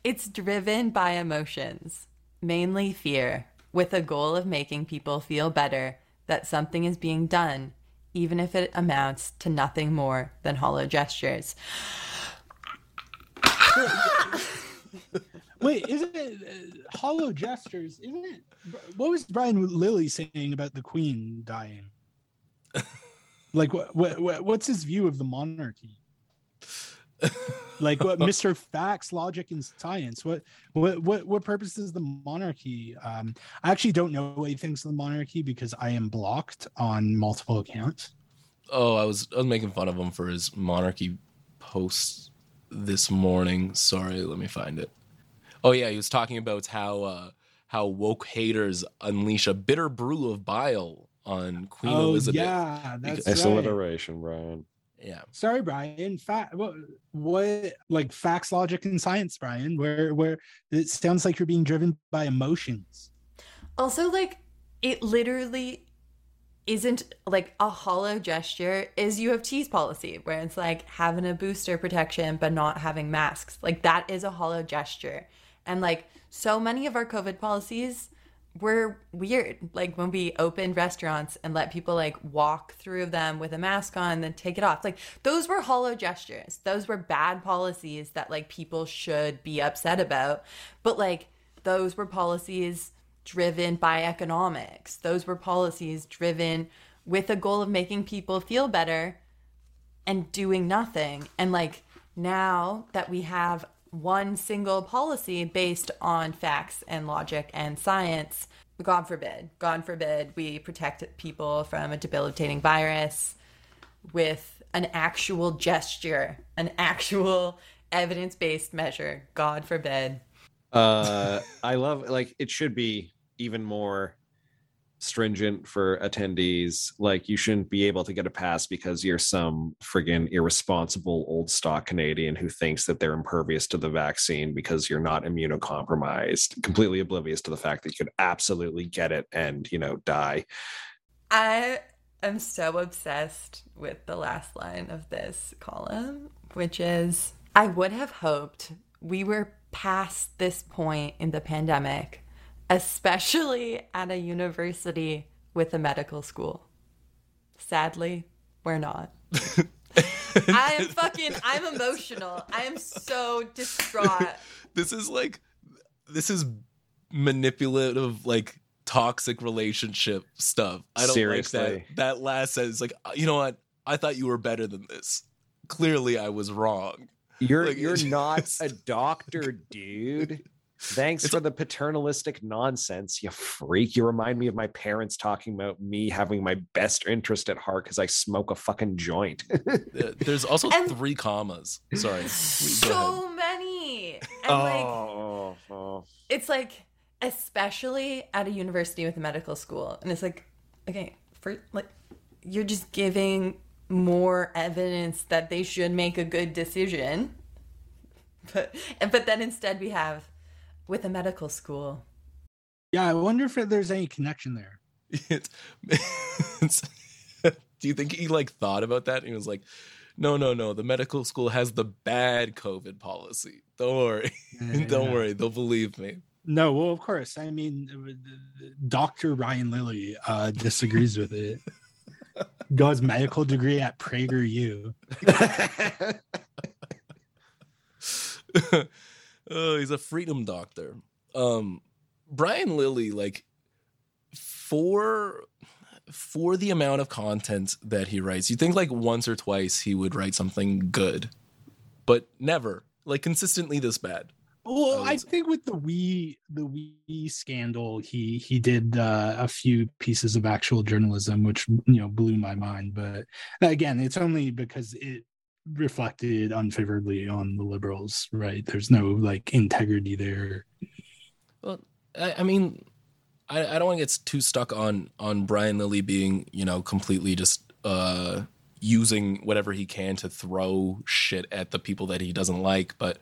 D: It's driven by emotions, mainly fear, with a goal of making people feel better that something is being done, even if it amounts to nothing more than hollow gestures.
C: wait isn't it uh, hollow gestures isn't it what was brian lilley saying about the queen dying like what, what what's his view of the monarchy like what mr facts logic and science what what what what purpose is the monarchy um i actually don't know what he thinks of the monarchy because i am blocked on multiple accounts
A: Oh, I was I was making fun of him for his monarchy post this morning. Sorry, let me find it. Oh yeah, he was talking about how uh, how woke haters unleash a bitter brew of bile on Queen
C: oh
A: Elizabeth.
C: yeah that's
B: Nice
C: right.
B: alliteration, Brian.
A: Yeah.
C: sorry brian fact what, what like facts logic and science brian where where it sounds like you're being driven by emotions
D: Also, like, it literally isn't like a hollow gesture is U of T's policy where it's like having a booster protection but not having masks. Like that is a hollow gesture. And like so many of our COVID policies were weird. Like when we opened restaurants and let people like walk through them with a mask on, then take it off. Like those were hollow gestures. Those were bad policies that like people should be upset about. But like those were policies driven by economics. Those were policies driven with a goal of making people feel better and doing nothing. And like now that we have one single policy based on facts and logic and science, God forbid, God forbid we protect people from a debilitating virus with an actual gesture, an actual evidence based measure. God forbid.
B: Uh, I love like it should be even more stringent for attendees. Like you shouldn't be able to get a pass because you're some friggin' irresponsible old stock Canadian who thinks that they're impervious to the vaccine because you're not immunocompromised, completely oblivious to the fact that you could absolutely get it and you know die.
D: I am so obsessed with the last line of this column, which is I would have hoped we were past this point in the pandemic especially at a university with a medical school. Sadly, we're not. I am fucking I'm emotional. I am so distraught.
A: this is like this is manipulative like toxic relationship stuff. I don't Seriously. like that. That last sentence like you know what? I thought you were better than this. Clearly I was wrong.
B: You're like, you're not a doctor, dude. Thanks it's for the paternalistic nonsense, you freak. You remind me of my parents talking about me having my best interest at heart because I smoke a fucking joint.
A: There's also and three commas. Sorry.
D: So many. And oh, like, oh. It's like, especially at a university with a medical school. And it's like, okay, for like, you're just giving more evidence that they should make a good decision. But, but then instead we have with a medical school.
C: Yeah, I wonder if there's any connection there.
A: do you think he like thought about that? And he was like, "No, no, no. The medical school has the bad COVID policy. Don't worry. Yeah, Don't yeah. worry. They'll believe me."
C: No, well, of course. I mean, Doctor Brian Lilley uh, disagrees with it. Got his medical degree at PragerU.
A: Oh, he's a freedom doctor. Um, Brian Lilley, like for for the amount of content that he writes, you think like once or twice he would write something good, but never like consistently this bad.
C: Well, I, I think with the we the we scandal, he he did uh, a few pieces of actual journalism, which you know blew my mind. But again, it's only because it reflected unfavorably on the liberals, right? There's no like integrity there.
A: Well, I, I mean, I, I don't want to get too stuck on on Brian Lilley being, you know, completely just uh using whatever he can to throw shit at the people that he doesn't like, but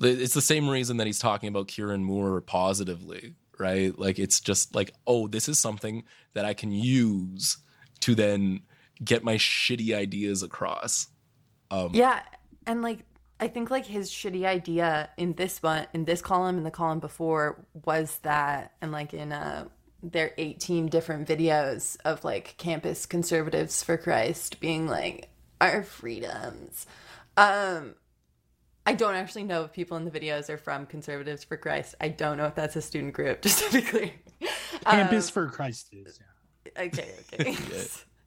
A: it's the same reason that he's talking about Kieran Moore positively, right? Like it's just like, oh, this is something that I can use to then get my shitty ideas across.
D: Um, yeah, and like I think like his shitty idea in this one, in this column, in the column before, was that, and like in uh, their 18 different videos of like campus conservatives for Christ being like our freedoms. Um, I don't actually know if people in the videos are from Conservatives for Christ. I don't know if that's a student group, just to be clear.
C: Campus um, for Christ is,
D: yeah. Okay, okay.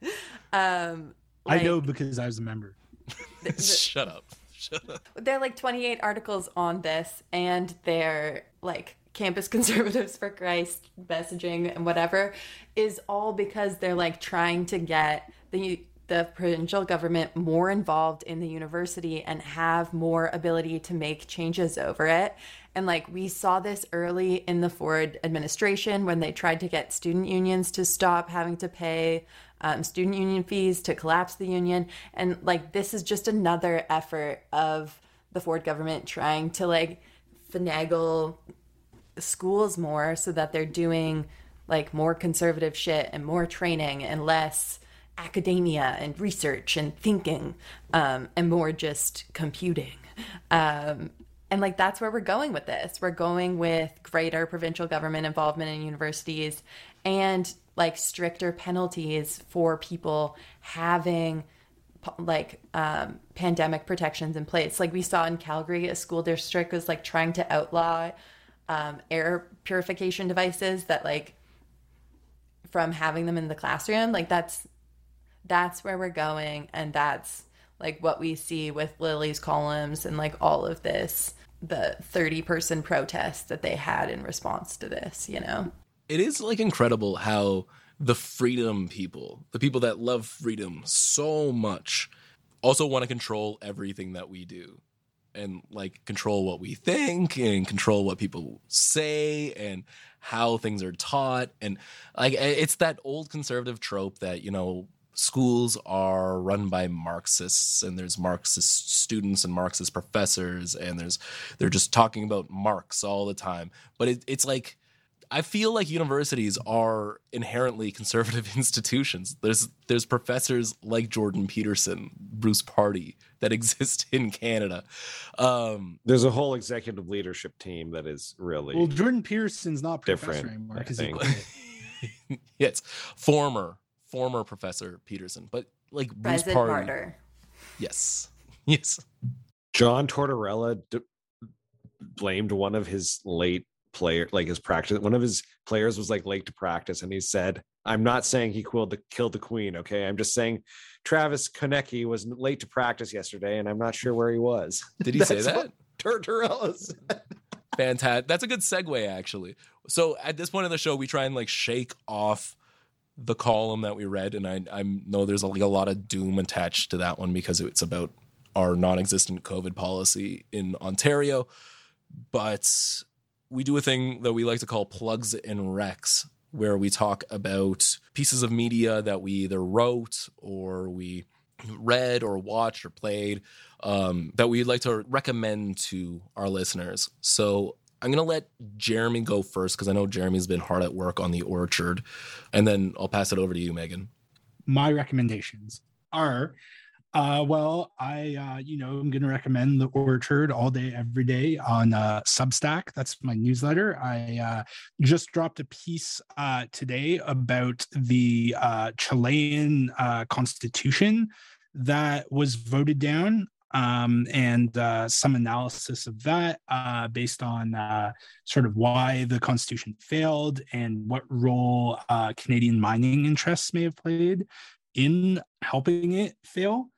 D: um,
C: like, I know because I was a member.
A: Shut up. Shut up.
D: There are like 28 articles on this, and they're like campus conservatives for Christ messaging and whatever is all because they're like trying to get the the provincial government more involved in the university and have more ability to make changes over it. And like we saw this early in the Ford administration when they tried to get student unions to stop having to pay um, student union fees to collapse the union. And like, this is just another effort of the Ford government trying to like finagle schools more so that they're doing like more conservative shit and more training and less academia and research and thinking um, and more just computing. Um, and like that's where we're going with this. We're going with greater provincial government involvement in universities and like stricter penalties for people having like um, pandemic protections in place. Like we saw in Calgary, a school district was like trying to outlaw um, air purification devices that like from having them in the classroom. Like that's that's where we're going, and that's like what we see with Lilley's columns and like all of this the 30 person protest that they had in response to this, you know
A: it is like incredible how the freedom people, the people that love freedom so much, also want to control everything that we do. and like control what we think and control what people say and how things are taught and like it's that old conservative trope that you know schools are run by marxists and there's marxist students and marxist professors and there's they're just talking about marx all the time but it, it's like I feel like universities are inherently conservative institutions. There's there's professors like Jordan Peterson, Bruce Pardy that exist in Canada. Um,
B: There's a whole executive leadership team that is really
C: Well, Jordan Peterson's not professor
B: Different,
C: anymore because he quit.
A: yes, former former professor Peterson, but like Bruce
D: Resin
A: Pardy.
D: martyr.
A: Yes, yes.
B: John Tortorella d- blamed one of his late player, like his practice. One of his players was like late to practice, and he said, "I'm not saying he killed the killed the queen. Okay, I'm just saying Travis Konecny was late to practice yesterday, and I'm not sure where he was."
A: Did he say that?
B: Tortorella said.
A: Fantastic. That's a good segue, actually. So at this point in the show, we try and like shake off the column that we read, and I I know there's like a lot of doom attached to that one because it's about our non-existent COVID policy in Ontario. But we do a thing that we like to call plugs and recs, where we talk about pieces of media that we either wrote or we read or watched or played um, that we'd like to recommend to our listeners. So I'm going to let Jeremy go first because I know Jeremy's been hard at work on the orchard. And then I'll pass it over to you, Megan.
C: my recommendations are uh well i uh you know i'm gonna recommend the orchard all day every day on uh substack that's my newsletter i uh just dropped a piece uh today about the uh chilean constitution that was voted down um, and some analysis of that based on sort of why the Constitution failed and what role Canadian mining interests may have played in helping it fail.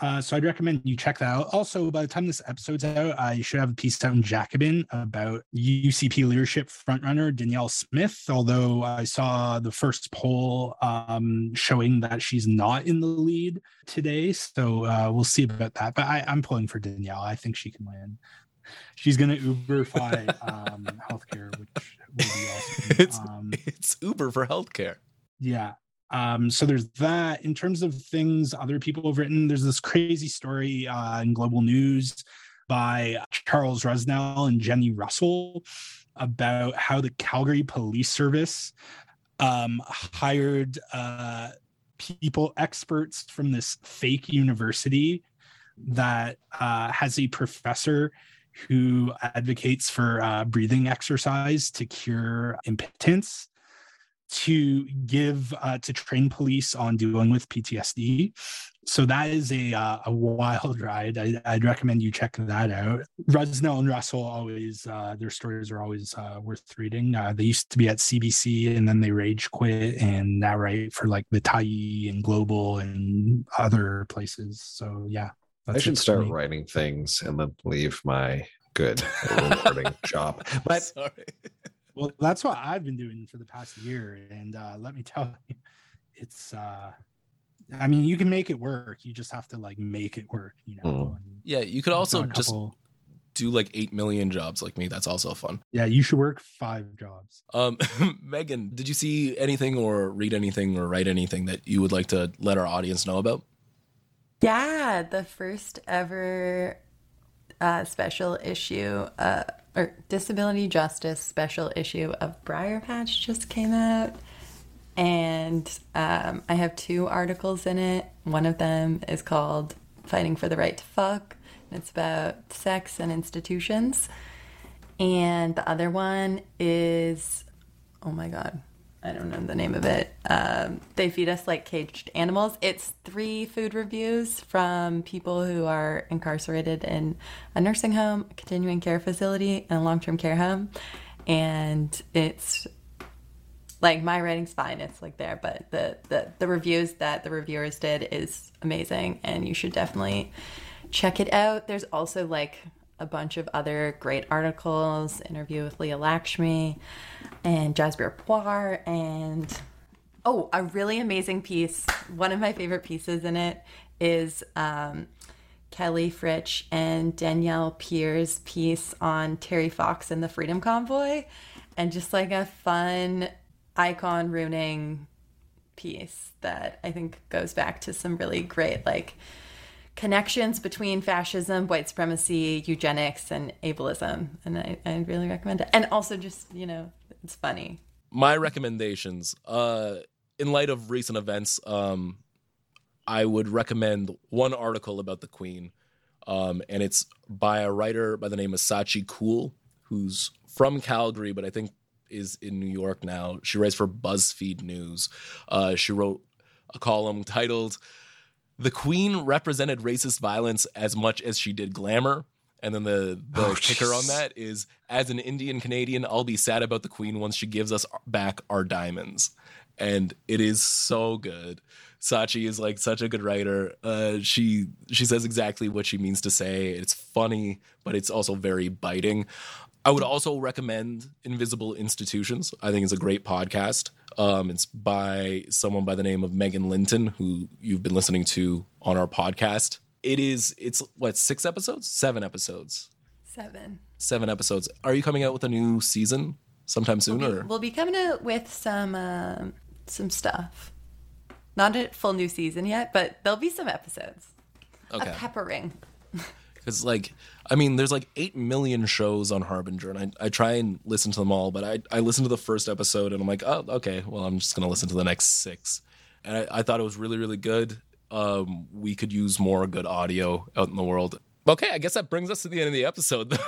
C: Uh, so I'd recommend you check that out. Also, by the time this episode's out, I should have a piece out in Jacobin about UCP leadership frontrunner Danielle Smith. Although I saw the first poll um, showing that she's not in the lead today, so uh, we'll see about that. But I, I'm pulling for Danielle. I think she can win. She's going to Uberify um, healthcare, which will be awesome.
A: It's,
C: Um,
A: it's Uber for healthcare.
C: yeah. Um, so there's that. In terms of things other people have written, there's this crazy story uh, in Global News by Charles Rusnell and Jennie Russell about how the Calgary Police Service um, hired uh, people, experts from this fake university that uh, has a professor who advocates for uh, breathing exercise to cure impotence to give uh, to train police on dealing with PTSD. So that is a uh, a wild ride. I, I'd recommend you check that out. Rusnell and Russell always uh, their stories are always uh, worth reading. Uh, they used to be at CBC and then they rage quit and now write for like the Tyee and Global and other places. So yeah,
B: I should start
C: me.
B: writing things and then leave my good rewarding job. But
A: Sorry.
C: Well, that's what I've been doing for the past year, and uh, let me tell you, it's. uh I mean, you can make it work. You just have to like make it work, you know.
B: Mm.
A: Yeah, you could also
C: done
A: just do like 8 million jobs like me. That's also fun.
C: yeah, you should work five jobs.
A: Um, Megan, did you see anything or read anything or write anything that you would like to let our audience know about?
D: Yeah, the first ever uh, special issue, uh, or disability justice special issue of Briarpatch just came out. And um, I have two articles in it. One of them is called Fighting for the Right to Fuck, and it's about sex and institutions. And the other one is, oh my God, I don't know the name of it. Um, they feed us like caged animals. It's three food reviews from people who are incarcerated in a nursing home, a continuing care facility, and a long term care home. And it's like my writing's fine it's like there but the, the the reviews that the reviewers did is amazing and you should definitely check it out there's also like a bunch of other great articles interview with leah lakshmi and jasbir Puar and oh a really amazing piece. One of my favorite pieces in it is um, Kelly Fritsch and Danielle Peers' piece on Terry Fox and the Freedom Convoy, and just like a fun icon ruining piece that I think goes back to some really great like connections between fascism, white supremacy, eugenics, and ableism. And I, I really recommend it. And also just, you know, it's funny.
A: My recommendations, uh, in light of recent events, um, I would recommend one article about the Queen. Um, and it's by a writer by the name of Sachi Koul, who's from Calgary, but I think is in New York now. She writes for BuzzFeed News. Uh, she wrote a column titled "The Queen Represented Racist Violence as Much as She Did Glamour." And then the the
B: Oh,
A: kicker on that is, as an Indian Canadian, I'll be sad about the Queen once she gives us back our diamonds. And it is so good. Sachi is like such a good writer. Uh, she she says exactly what she means to say. It's funny, but it's also very biting. I would also recommend Invisible Institutions. I think it's a great podcast. Um, it's by someone by the name of Megan Linton, who you've been listening to on our podcast. It is it's what six episodes, seven episodes,
D: Seven.
A: seven episodes. Are you coming out with a new season sometime soon, or
D: We'll be coming out with some um, some stuff. Not a full new season yet, but there'll be some episodes.
A: okay?
D: A peppering.
A: Because like, I mean, there's like eight million shows on Harbinger, and I, I try and listen to them all, but I I listened to the first episode, and I'm like, oh, okay, well, I'm just gonna listen to the next six, and I, I thought it was really really good. Um, we could use more good audio out in the world. Okay, I guess that brings us to the end of the episode.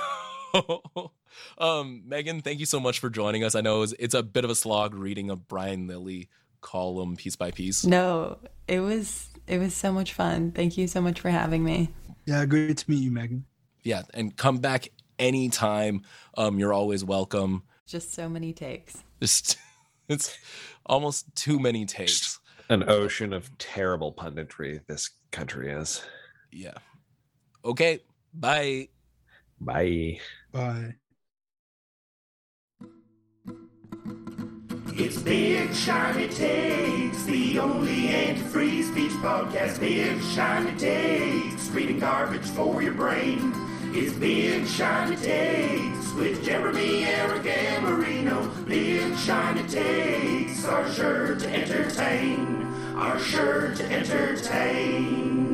A: um, Megan, thank you so much for joining us. I know it's, it's a bit of a slog reading a Brian Lilley column piece by piece.
D: No, it was it was so much fun. Thank you so much for having me.
C: Yeah, great to meet you, Megan.
A: Yeah, and come back anytime. Um, you're always welcome.
D: Just so many takes.
A: Just it's almost too many takes.
B: An ocean of terrible punditry this country is.
A: Yeah. Okay. Bye.
B: Bye.
C: Bye.
E: It's Big Shiny Takes, the only anti-free speech podcast. Big Shiny Takes, reading garbage for your brain. It's Big Shiny Takes with Jeremy, Eric, Marino. Big Shiny Takes are sure to entertain, are sure to entertain.